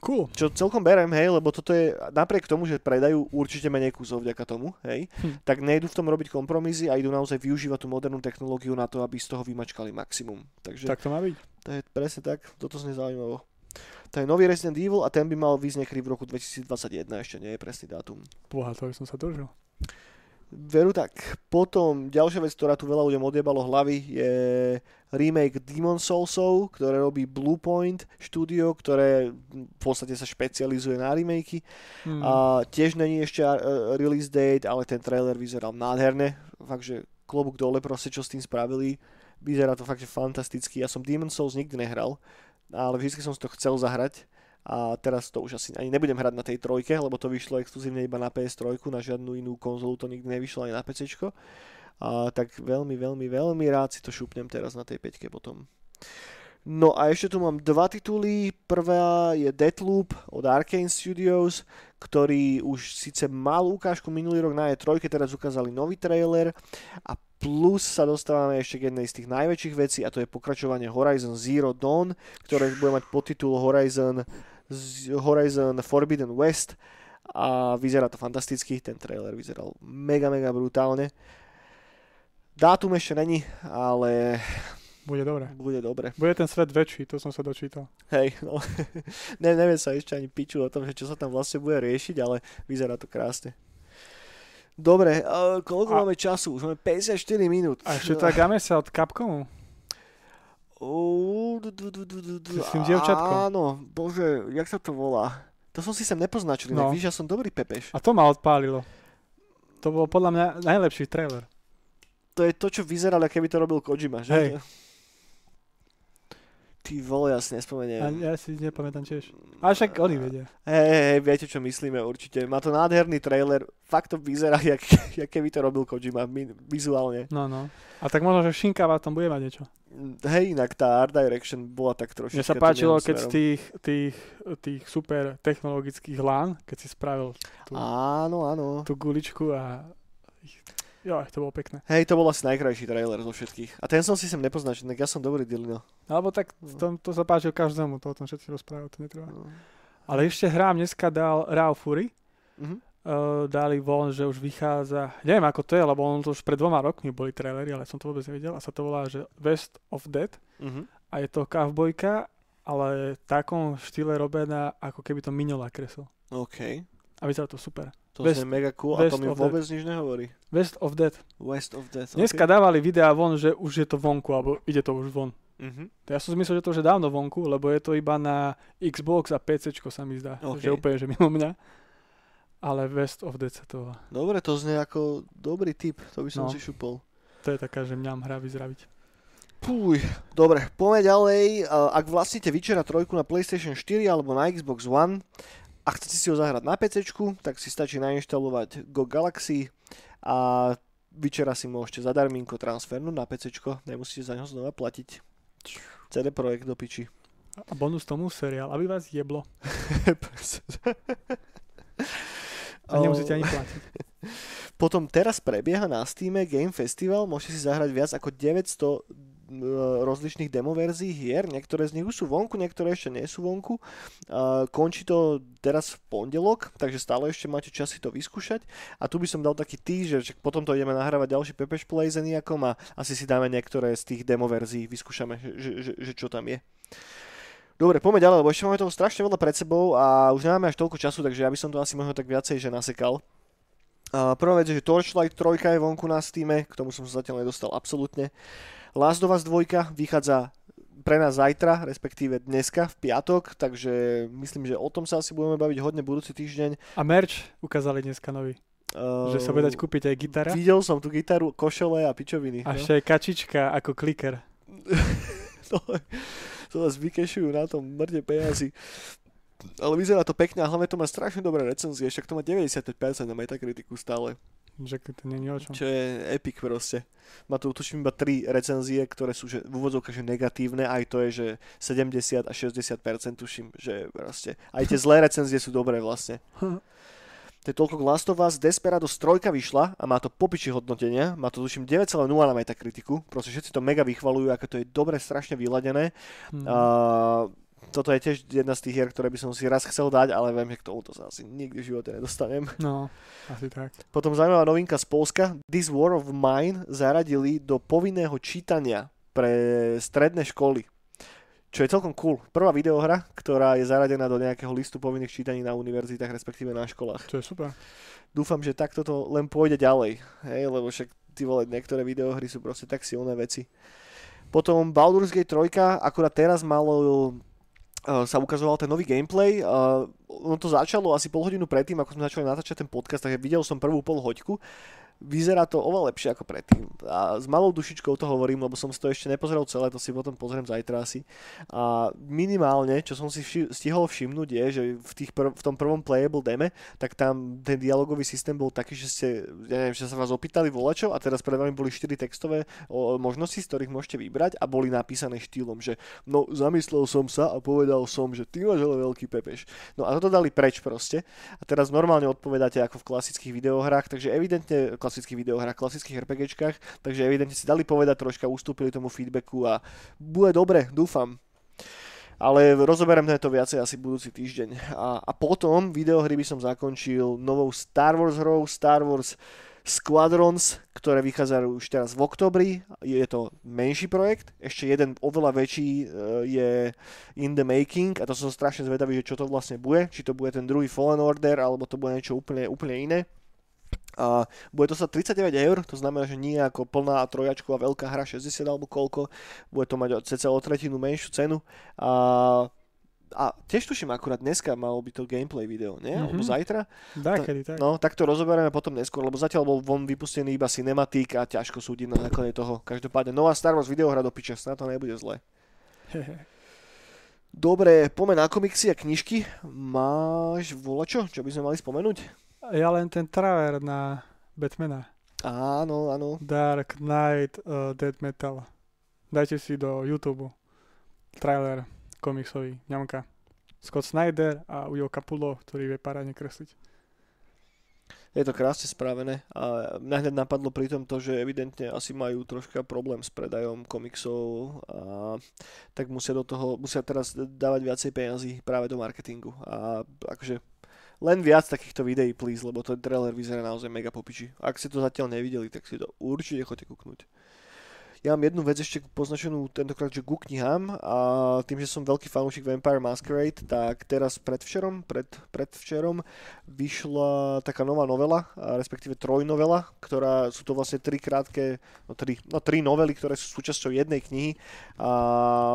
Cool. Čo celkom berem, hej, lebo toto je, napriek tomu, že predajú určite menej kusov vďaka tomu, hej, hm. tak nejdu v tom robiť kompromisy a idú naozaj využívať tú modernú technológiu na to, aby z toho vymačkali maximum. Takže, tak to má byť. To je presne tak, toto znie zaujímavo. To je nový Resident Evil a ten by mal niekedy v roku 2021, ešte nie je presný dátum. Boha, to som sa dožil. Veru tak. Potom ďalšia vec, ktorá tu veľa ľuďom odjebalo hlavy, je remake Demon Soulsov, ktoré robí Bluepoint štúdio, ktoré v podstate sa špecializuje na remakey. Hmm. A tiež není ešte release date, ale ten trailer vyzeral nádherne. Fakt, že klobúk dole proste, čo s tým spravili. Vyzerá to fakt, že fantasticky. Ja som Demon Souls nikdy nehral, ale vždy som si to chcel zahrať a teraz to už asi ani nebudem hrať na tej trojke, lebo to vyšlo exkluzívne iba na PS3, na žiadnu inú konzolu to nikdy nevyšlo ani na PC. A tak veľmi, veľmi, veľmi rád si to šupnem teraz na tej 5 potom. No a ešte tu mám dva tituly. Prvá je Deathloop od Arkane Studios, ktorý už síce mal ukážku minulý rok na E3, teraz ukázali nový trailer a plus sa dostávame ešte k jednej z tých najväčších vecí a to je pokračovanie Horizon Zero Dawn, ktoré bude mať podtitul Horizon Horizon Forbidden West a vyzerá to fantasticky, ten trailer vyzeral mega, mega brutálne. Dátum ešte není, ale... Bude dobre. Bude dobre. Bude ten svet väčší, to som sa dočítal. Hej, no. *laughs* ne, neviem sa ešte ani piču o tom, že čo sa tam vlastne bude riešiť, ale vyzerá to krásne. Dobre, uh, koľko a... máme času? Už máme 54 minút. A ešte tak *laughs* dáme sa od Capcomu. Uh, du, du, du, du, du. S tým dievčatkom. Áno, bože, jak sa to volá? To som si sem nepoznačil, No. no. víš, ja som dobrý pepeš. A to ma odpálilo. To bol podľa mňa najlepší trailer. To je to, čo vyzeralo, keby to robil Kojima, že? Hej. Ty vole, ja si A nespomeniem. ja si nepamätám tiež. A však oni vedia. Hej, hej, hej, viete, čo myslíme určite. Má to nádherný trailer, fakt to vyzerá, *laughs* jak, jak keby to robil Kojima vizuálne. No, no. A tak možno, že Shinkava tam bude mať niečo. Hej, inak tá art direction bola tak trošička... Mne sa páčilo, keď z tých, tých, tých super technologických lán, keď si spravil tú, Áno, áno. tú guličku a... Jo, to bolo pekné. Hej, to bol asi najkrajší trailer zo všetkých. A ten som si sem nepoznačil, tak ja som dobrý dilino. Alebo tak to, to sa páčilo každému, to o tom všetci rozprávajú, to netreba. No. Ale ešte hrám dneska dal Raw Fury, Mhm. uh, dali von, že už vychádza, neviem ako to je, lebo on to už pred dvoma rokmi boli trailery, ale som to vôbec nevidel a sa to volá, že West of Dead Mhm. a je to cowboyka, ale v takom štýle robená, ako keby to Mignola kresol. OK. A vyzerá to super. To West- je mega cool a to mi vôbec nič nehovorí. West of Dead. West of Death. Dneska dávali videá von, že už je to vonku, alebo ide to už von. Mhm. Ja som si myslel, že to už je dávno vonku, lebo je to iba na Xbox a PC sa mi zdá. OK. Že úplne, že mimo mňa. Ale West of Dead sa to volá. Dobre, to znie ako dobrý tip, to by som No. si šupol. To je taká, že mňam hra vyzraviť. Púj, dobre, poďme ďalej. Uh, Ak vlastníte Witchera 3 na PlayStation 4 alebo na Xbox One a chcete si ho zahrať na PC, tak si stačí nainštalovať Go Galaxy a Witchera si môžete zadarminko transfernúť na PC, nemusíte za ňo znova platiť. CD Projekt do piči. A bonus tomu seriál, aby vás jeblo. A nemusíte ani platiť. *laughs* Potom teraz prebieha na Steam Game Festival, môžete si zahrať viac ako 900 e, rozličných demoverzií hier, niektoré z nich už sú vonku, niektoré ešte nie sú vonku. Končí to teraz v pondelok, takže stále ešte máte čas si to vyskúšať. A tu by som dal taký teaser, že potom to ideme nahrávať ďalší Pepeš Play s a asi si dáme niektoré z tých demoverzií, vyskúšame, že, že, že čo tam je. Dobre, poďme ďalej, lebo ešte máme toho strašne veľa pred sebou a už nemáme až toľko času, takže ja by som to asi možno tak viacej že nasekal. Uh, prvá vec je, že Torchlight 3 je vonku na Steam, k tomu som sa zatiaľ nedostal absolútne. Last of Us 2 vychádza pre nás zajtra, respektíve dneska v piatok, takže myslím, že o tom sa asi budeme baviť hodne budúci týždeň. A merch ukázali dneska nový. Uh, Že sa bude dať kúpiť aj gitara. Videl som tú gitaru, košele a pičoviny. A no. ešte aj kačička ako kliker. *laughs* to, to vás vykešujú na tom mŕte peniazy. Ale vyzerá to pekne a hlavne to má strašne dobré recenzie, však to má 95% na Metakritiku stále. Že to nie je o čom. Čo je epic proste. Má tu tuším iba 3 recenzie, ktoré sú že, v úvodzovkách že negatívne, aj to je, že 70 a 60% tuším, že proste. Aj tie zlé recenzie sú dobré vlastne. To je toľko k Last of Us. Desperados 3 vyšla a má to popiči hodnotenia. Má to tuším 9,0 na Metakritiku. Proste všetci to mega vychvalujú, ako to je dobre, strašne vyladené. Hm. A toto je tiež jedna z tých hier, ktoré by som si raz chcel dať, ale viem, že k tomuto sa asi nikdy v živote nedostanem. No, asi tak. Potom zaujímavá novinka z Polska. This War of Mine zaradili do povinného čítania pre stredné školy. Čo je celkom cool. Prvá videohra, ktorá je zaradená do nejakého listu povinných čítaní na univerzitách, respektíve na školách. Čo je super. Dúfam, že takto to len pôjde ďalej, hej, lebo však ty vole, niektoré videohry sú proste tak silné veci. Potom Baldur's Gate 3, akurát teraz malo sa ukazoval ten nový gameplay. Uh, ono to začalo asi pol hodinu predtým, ako sme začali natáčať ten podcast, takže videl som prvú pol hoďku. Vyzerá to oveľa lepšie ako predtým. A s malou dušičkou to hovorím, lebo som si to ešte nepozrel celé, to si potom pozriem zajtra asi. A minimálne, čo som si vši- stihol všimnúť je, že v, tých prv- v tom prvom playable deme, tak tam ten dialogový systém bol taký, že ste, ja neviem, že sa vás opýtali volačo a teraz pred vami boli 4 textové o, možnosti, z ktorých môžete vybrať a boli napísané štýlom, že no zamyslel som sa a povedal som, že ty máš ale veľký pepeš. No a toto dali preč proste. A teraz normálne odpovedáte ako v klasických videohrách, takže evidentne klasických videohrách, klasických RPGčkách, takže evidentne si dali povedať troška, ustúpili tomu feedbacku a bude dobre, dúfam. Ale rozoberiem to viacej asi budúci týždeň. A, a potom videohry by som zakončil novou Star Wars hrou, Star Wars Squadrons, ktoré vychádzajú už teraz v oktobri. Je to menší projekt, ešte jeden oveľa väčší e, je in the making a to som strašne zvedavý, že čo to vlastne bude. Či to bude ten druhý Fallen Order, alebo to bude niečo úplne, úplne iné. A bude to sa 39 eur, to znamená, že nie ako plná trojačková veľká hra 60 alebo koľko, bude to mať cca o tretinu menšiu cenu a a tiež tuším akurát dneska malo by to gameplay video, nie? Mm-hmm. Alebo Mhm. zajtra. Dakedy, tak. No, tak to rozoberieme potom neskôr, lebo zatiaľ bol von vypustený iba cinematík a ťažko súdiť na základe toho. Každopádne nová Star Wars videohra do piče, snad to nebude zle. *laughs* Dobre, poďme na komiksy a knižky. Máš volačo, čo by sme mali spomenúť? Ja len ten trailer na Batmana. Áno, áno. Dark Knight uh, Dead Metal. Dajte si do YouTube trailer komiksový, ňamka. Scott Snyder a Ujo Capulo, ktorý vie parádne kresliť. Je to krásne spravené a mňa hneď napadlo pri tom to, že evidentne asi majú troška problém s predajom komiksov a tak musia do toho, musia teraz dávať viacej peniazy práve do marketingu a akože len viac takýchto videí, please, lebo ten trailer vyzerá naozaj mega popiči. Ak ste to zatiaľ nevideli, tak si to určite choďte kúknúť. Ja mám jednu vec ešte poznačenú tentokrát, že ku knihám a tým, že som veľký fanúšik Vampire Masquerade, tak teraz predvčerom, pred, predvčerom vyšla taká nová novela, respektíve trojnovela, ktorá sú to vlastne tri krátke, no tri, no tri novely, ktoré sú súčasťou jednej knihy a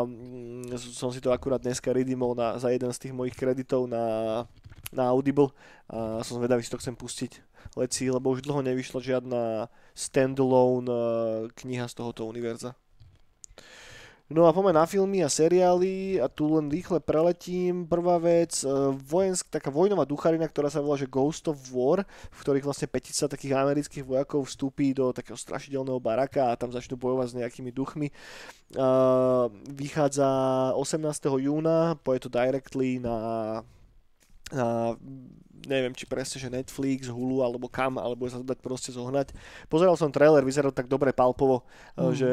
mm, som si to akurát dneska redeemol na, za jeden z tých mojich kreditov na, na Audible a som zvedavý, si to chcem pustiť leci, lebo už dlho nevyšla žiadna standalone uh, kniha z tohoto univerza. No a poďme na filmy a seriály a tu len rýchle preletím. Prvá vec, uh, vojensk, taká vojnová ducharina, ktorá sa volá že Ghost of War, v ktorých vlastne petica takých amerických vojakov vstúpi do takého strašidelného baraka a tam začnú bojovať s nejakými duchmi. Uh, vychádza 18. júna, poje to directly na a neviem, či presne, že Netflix, Hulu, alebo kam, alebo sa to dať proste zohnať. Pozeral som trailer, vyzeral tak dobre palpovo, mm. Že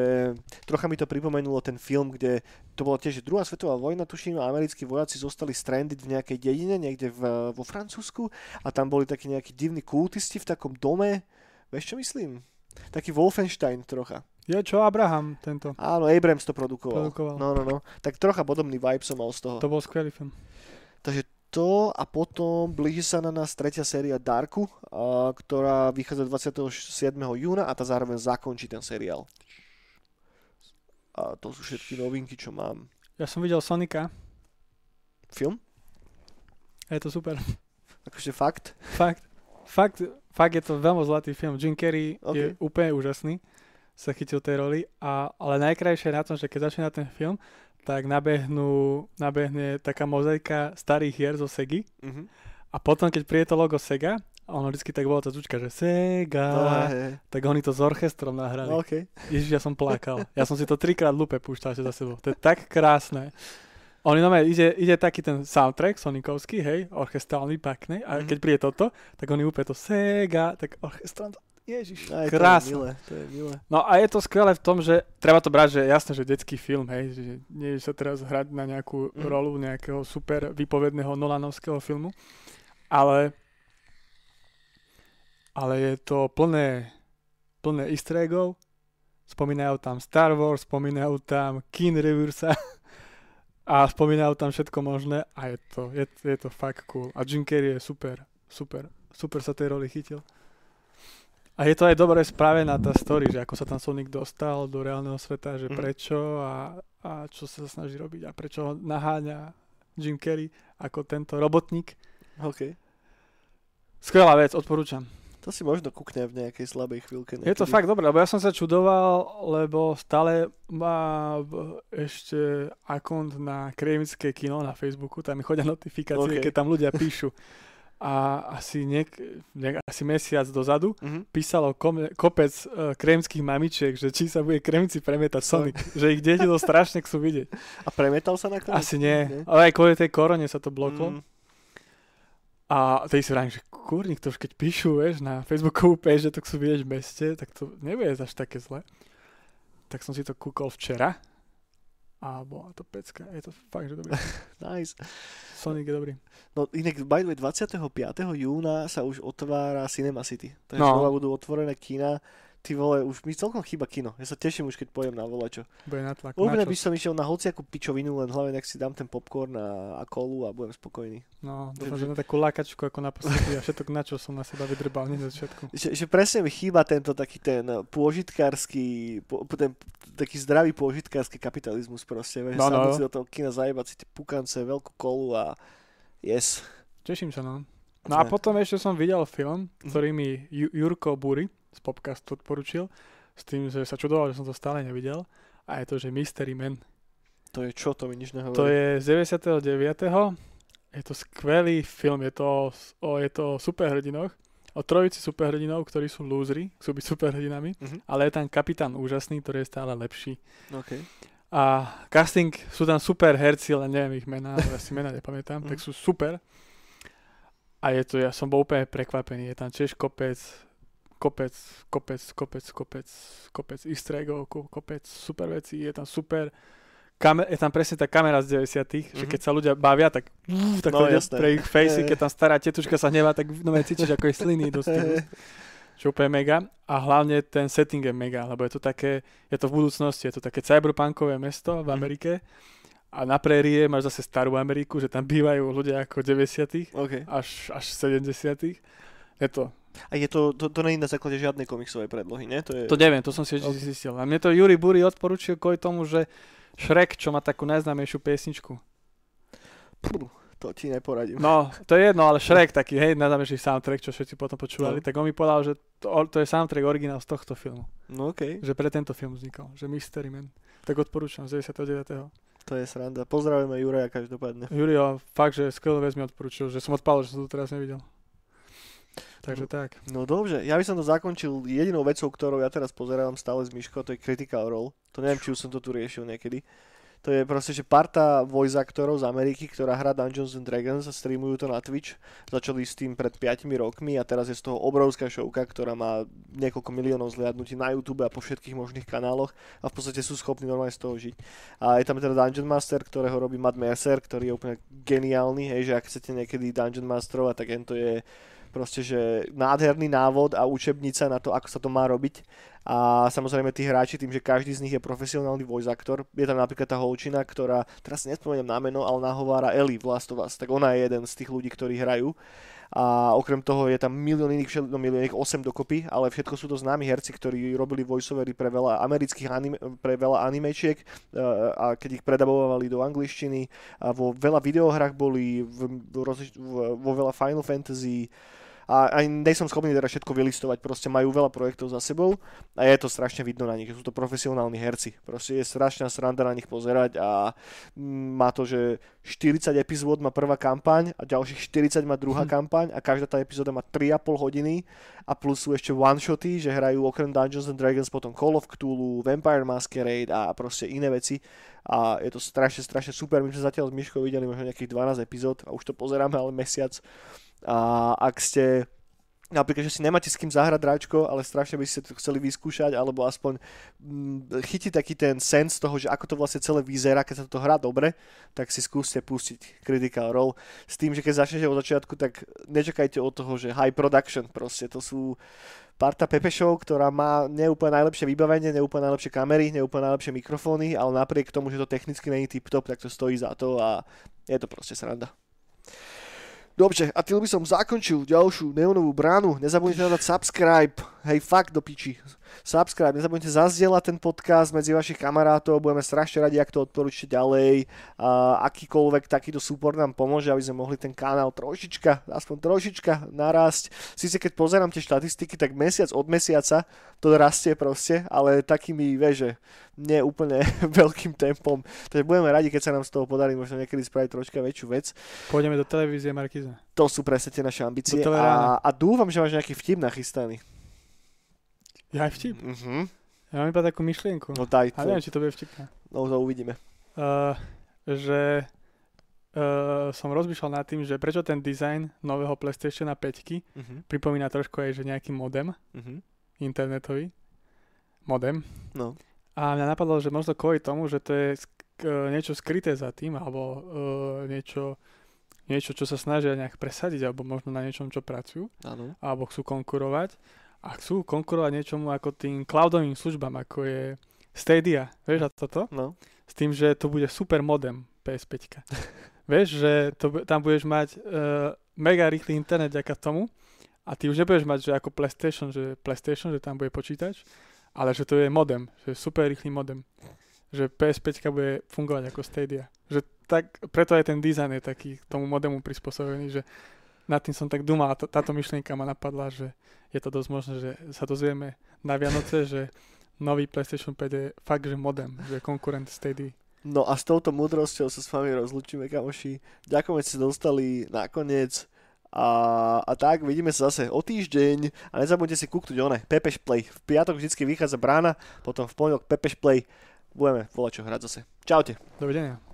trocha mi to pripomenulo ten film, kde to bola tiež druhá svetová vojna, tuším, a americkí vojaci zostali stranded v nejakej dedine, niekde v, vo Francúzsku a tam boli takí nejakí divní kultisti v takom dome. Vieš čo myslím? Taký Wolfenstein trocha. Je čo Abraham tento Áno, Abrams to produkoval. produkoval. No, no, no. Tak trocha podobný vibe som mal z toho. To bol skvelý film. Takže to a potom blíži sa na nás tretia séria Darku, a, ktorá vychádza 27. júna a tá zároveň zakončí ten seriál. A to sú všetky novinky, čo mám. Ja som videl Sonika Film? je to super. Akože fakt? Fakt, fakt, fakt je to veľmi zlatý film. Jim Carrey OK. je úplne úžasný, sa chytil tej roli, a, ale najkrajšie je na tom, že keď začína ten film, tak nabehnú, nabehne taká mozaika starých hier zo Segy Mhm. a potom, keď príde to logo Sega, ono vždycky tak bolo tá zvučka, že Sega, No, tak oni to s orchestrom nahrali. No, OK. Ježiš, ja som plakal. Ja som si to trikrát lupe púšťal za sebou. To je tak krásne. Oni no ide, ide taký ten soundtrack sonikovský, hej, orchestrálny, pekný. A Mhm. keď príde toto, tak oni úplne to Sega, tak orchestrálne. Ježiš, Aj, to je krásne. milé, to je milé. No a je to skvelé v tom, že treba to brať, že jasné, že detský film, hej, že nie je sa teraz hrať na nejakú Mhm. rolu nejakého super vypovedného Nolanovského filmu, ale ale je to plné plné easter eggov, spomínajú tam Star Wars, spomínajú tam Keen Reversa *laughs* a spomínajú tam všetko možné a je to, je, je to fakt cool. A Jim Carrey je super, super, super sa tej roli chytil. A je to aj dobre spravená tá story, že ako sa tam Sonic dostal do reálneho sveta, že Mhm. prečo a, a čo sa snaží robiť a prečo ho naháňa Jim Carrey ako tento robotník. OK. Skvelá vec, odporúčam. To si možno kúkne v nejakej slabej chvíľke. Je to niekedy. fakt dobré, lebo ja som sa čudoval, lebo stále má ešte akont na Kremické kino na Facebooku, tam mi chodia *laughs* notifikácie, OK. keď tam ľudia píšu. *laughs* A asi, niek- niek- asi mesiac dozadu Mhm. písalo kom- kopec uh, kremských mamičiek, že či sa bude kremci premietať Sonic, že ich deti to strašne chcú vidieť. A premietal sa nakoniec? Asi nie, ale aj kvôli tej korone sa to bloklo. Mm. A tedy si vrajím, že kurník, to už keď píšu, vieš, na Facebookovú page, že to chcú vidieť v meste, tak to nebude až také zle. Tak som si to kúkol včera a bola to pecka. Je to fakt, že dobrý. *laughs* Nice. Sonic je dobrý. No inak, by the way, 25. júna sa už otvára Cinema City. Takže No. budú otvorené kina. Ty vole, už mi celkom chýba kino. Ja sa teším už, keď pojem na volačo. Bude natlak. Úplne Na by som išiel na hociakú pičovinu, len hlavne ak si dám ten popcorn a, a kolu a budem spokojný. No, dúfam, že na takú lákačku ako naposledy a *laughs* všetko na čo som na seba vydrbal na začiatku. Že, že presne mi chýba tento taký ten pôžitkársky, po, ten taký zdravý pôžitkársky kapitalizmus proste. Vieš, No, no. si do toho kina zajebať si tie pukance, veľkú kolu a yes. Teším sa, no. No a potom ešte som videl film, Mhm. ktorý mi Ju- Jurko Buri z Popcastu odporučil, s tým, že sa čudoval, že som to stále nevidel. A je to, že Mystery Man. To je čo, to mi nič nehovorí. To je z 99. Je to skvelý film, je to o, je to o superhrdinoch, o trojici superhrdinov, ktorí sú lúzri, chcú byť superhrdinami, Mhm. ale je tam kapitán úžasný, ktorý je stále lepší. Okay. A casting, sú tam super herci, ale neviem ich mená, ale si mená nepamätám, tak Mhm. sú super. A je to, ja som bol úplne prekvapený, je tam tiež kopec, kopec, kopec, kopec, kopec, kopec easter eggov, ko- kopec super vecí, je tam super, kamer, je tam presne tá kamera z 90 že Mhm. keď sa ľudia bavia, tak, tak No, to jasné. pre ich facey, *laughs* Hej. keď tam stará tetuška sa hnevá, tak no cítiš, ako je sliny do *laughs* čo úplne mega. A hlavne ten setting je mega, lebo je to také, je to v budúcnosti, je to také cyberpunkové mesto v Mhm. Amerike a na prérie máš zase starú Ameriku, že tam bývajú ľudia ako 90 okay. až, až 70 Je to, A je to, to, to je na základe žiadnej komiksovej predlohy, nie? To je... to neviem, to som si ešte Ok. zistil. A mne to Yuri Buri odporučil kvôli tomu, že Shrek, čo má takú najznámejšiu piesničku. Pú, to ti neporadím. No, to je jedno, ale Shrek, taký, hej, najznámejší soundtrack, čo všetci potom počúvali, No. tak on mi povedal, že to, to je soundtrack originál z tohto filmu. No okej, Že pre tento film vznikol, že Mystery Man. Tak odporúčam z 99. to je sranda. Pozdravujeme Juraja každopádne. Julio, fakt, že skvelú vec mi odporučil, že som odpálil, že som to teraz nevidel. Takže tak. No dobre, ja by som to zakončil jedinou vecou, ktorou ja teraz pozerám stále z Myško, to je Critical Role. To neviem, či už som to tu riešil niekedy. To je proste, že parta voice aktorov z Ameriky, ktorá hrá Dungeons and Dragons a streamujú to na Twitch. Začali s tým pred 5 rokmi a teraz je z toho obrovská showka, ktorá má niekoľko miliónov zliadnutí na YouTube a po všetkých možných kanáloch a v podstate sú schopní normálne z toho žiť. A je tam teda Dungeon Master, ktorého robí Matt Mercer, ktorý je úplne geniálny, hej, že ak chcete niekedy Dungeon Masterovať, tak to je proste, že nádherný návod a učebnica na to, ako sa to má robiť. A samozrejme tí hráči, tým, že každý z nich je profesionálny voice actor, je tam napríklad tá holčina, ktorá, teraz si nespomeniem na meno, ale nahovára Ellie v Last of tak ona je jeden z tých ľudí, ktorí hrajú. A okrem toho je tam milión iných, všel- no milión iných 8 dokopy, ale všetko sú to známi herci, ktorí robili voiceovery pre veľa amerických anime, pre veľa animečiek eh, a keď ich predabovali do angličtiny a vo veľa videohrách boli, v, v, v, vo veľa Final Fantasy, a aj nejsem schopný teda všetko vylistovať, proste majú veľa projektov za sebou a je to strašne vidno na nich, sú to profesionálni herci. Proste je strašná sranda na nich pozerať a mm, má to, že 40 epizód má prvá kampaň a ďalších 40 má druhá Hm. kampaň a každá tá epizóda má 3,5 hodiny a plus sú ešte one-shoty, že hrajú okrem Dungeons and Dragons potom Call of Cthulhu, Vampire Masquerade a proste iné veci a je to strašne, strašne super. My sme zatiaľ s Myškou videli možno nejakých 12 epizód a už to pozeráme ale mesiac a ak ste napríklad, že si nemáte s kým zahrať dráčko, ale strašne by ste to chceli vyskúšať, alebo aspoň mm, chytiť taký ten sens toho, že ako to vlastne celé vyzerá, keď sa to hrá dobre, tak si skúste pustiť Critical Role. S tým, že keď začnete od začiatku, tak nečakajte od toho, že high production proste, to sú parta pepešov, ktorá má neúplne najlepšie vybavenie, neúplne najlepšie kamery, neúplne najlepšie mikrofóny, ale napriek tomu, že to technicky není tip-top, tak to stojí za to a je to proste sranda. Dobre, a tým by som zakončil ďalšiu neonovú bránu. Nezabudnite dať subscribe. Hej, fakt do piči. Subscribe. Nezabudnite zazdieľať ten podcast medzi vašich kamarátov. Budeme strašne radi, ak to odporúčite ďalej. A akýkoľvek takýto súpor nám pomôže, aby sme mohli ten kanál trošička, aspoň trošička narásť. Sice keď pozerám tie štatistiky, tak mesiac od mesiaca to rastie proste, ale takými, vieš, že nie úplne *laughs* veľkým tempom. Takže budeme radi, keď sa nám z toho podarí možno niekedy spraviť troška väčšiu vec. Pôjdeme do televízie Markiza. To sú presne tie naše ambície a, a dúfam, že máš nejaký vtip nachystaný. Ja aj vtip. Uh-huh. Ja mám iba takú myšlienku. No daj A to, neviem, či to bude vtipné. no to uvidíme. Uh, že uh, som rozmýšľal nad tým, že prečo ten dizajn nového PlayStation 5 Uh-huh. pripomína trošku aj, že nejaký modem Uh-huh. internetový. Modem. No. A mňa napadlo, že možno kvôli tomu, že to je sk- e, niečo skryté za tým, alebo uh, niečo, niečo, čo sa snažia nejak presadiť, alebo možno na niečom, čo pracujú, Áno. alebo chcú konkurovať. A chcú konkurovať niečomu ako tým cloudovým službám, ako je Stadia, vieš a toto? No. S tým, že to bude super modem PS5. *laughs* vieš, že to, tam budeš mať uh, mega rýchly internet ďaká tomu a ty už nebudeš mať, že ako PlayStation, že PlayStation, že tam bude počítač, ale že to je modem, že super rýchly modem. Že PS5 bude fungovať ako Stadia. Že tak, preto aj ten dizajn je taký k tomu modemu prispôsobený, že nad tým som tak dúmal a táto myšlienka ma napadla, že je to dosť možné, že sa dozvieme na Vianoce, že nový PlayStation 5 je fakt, že modem, že konkurent Stadia. No a s touto múdrosťou sa s vami rozlučíme, kamoši. Ďakujem, že ste dostali nakoniec. A, a tak, vidíme sa zase o týždeň a nezabudnite si kúknuť one, Pepeš Play. V piatok vždy vychádza brána, potom v pondelok Pepeš Play. Budeme volať čo hrať zase. Čaute. Dovidenia.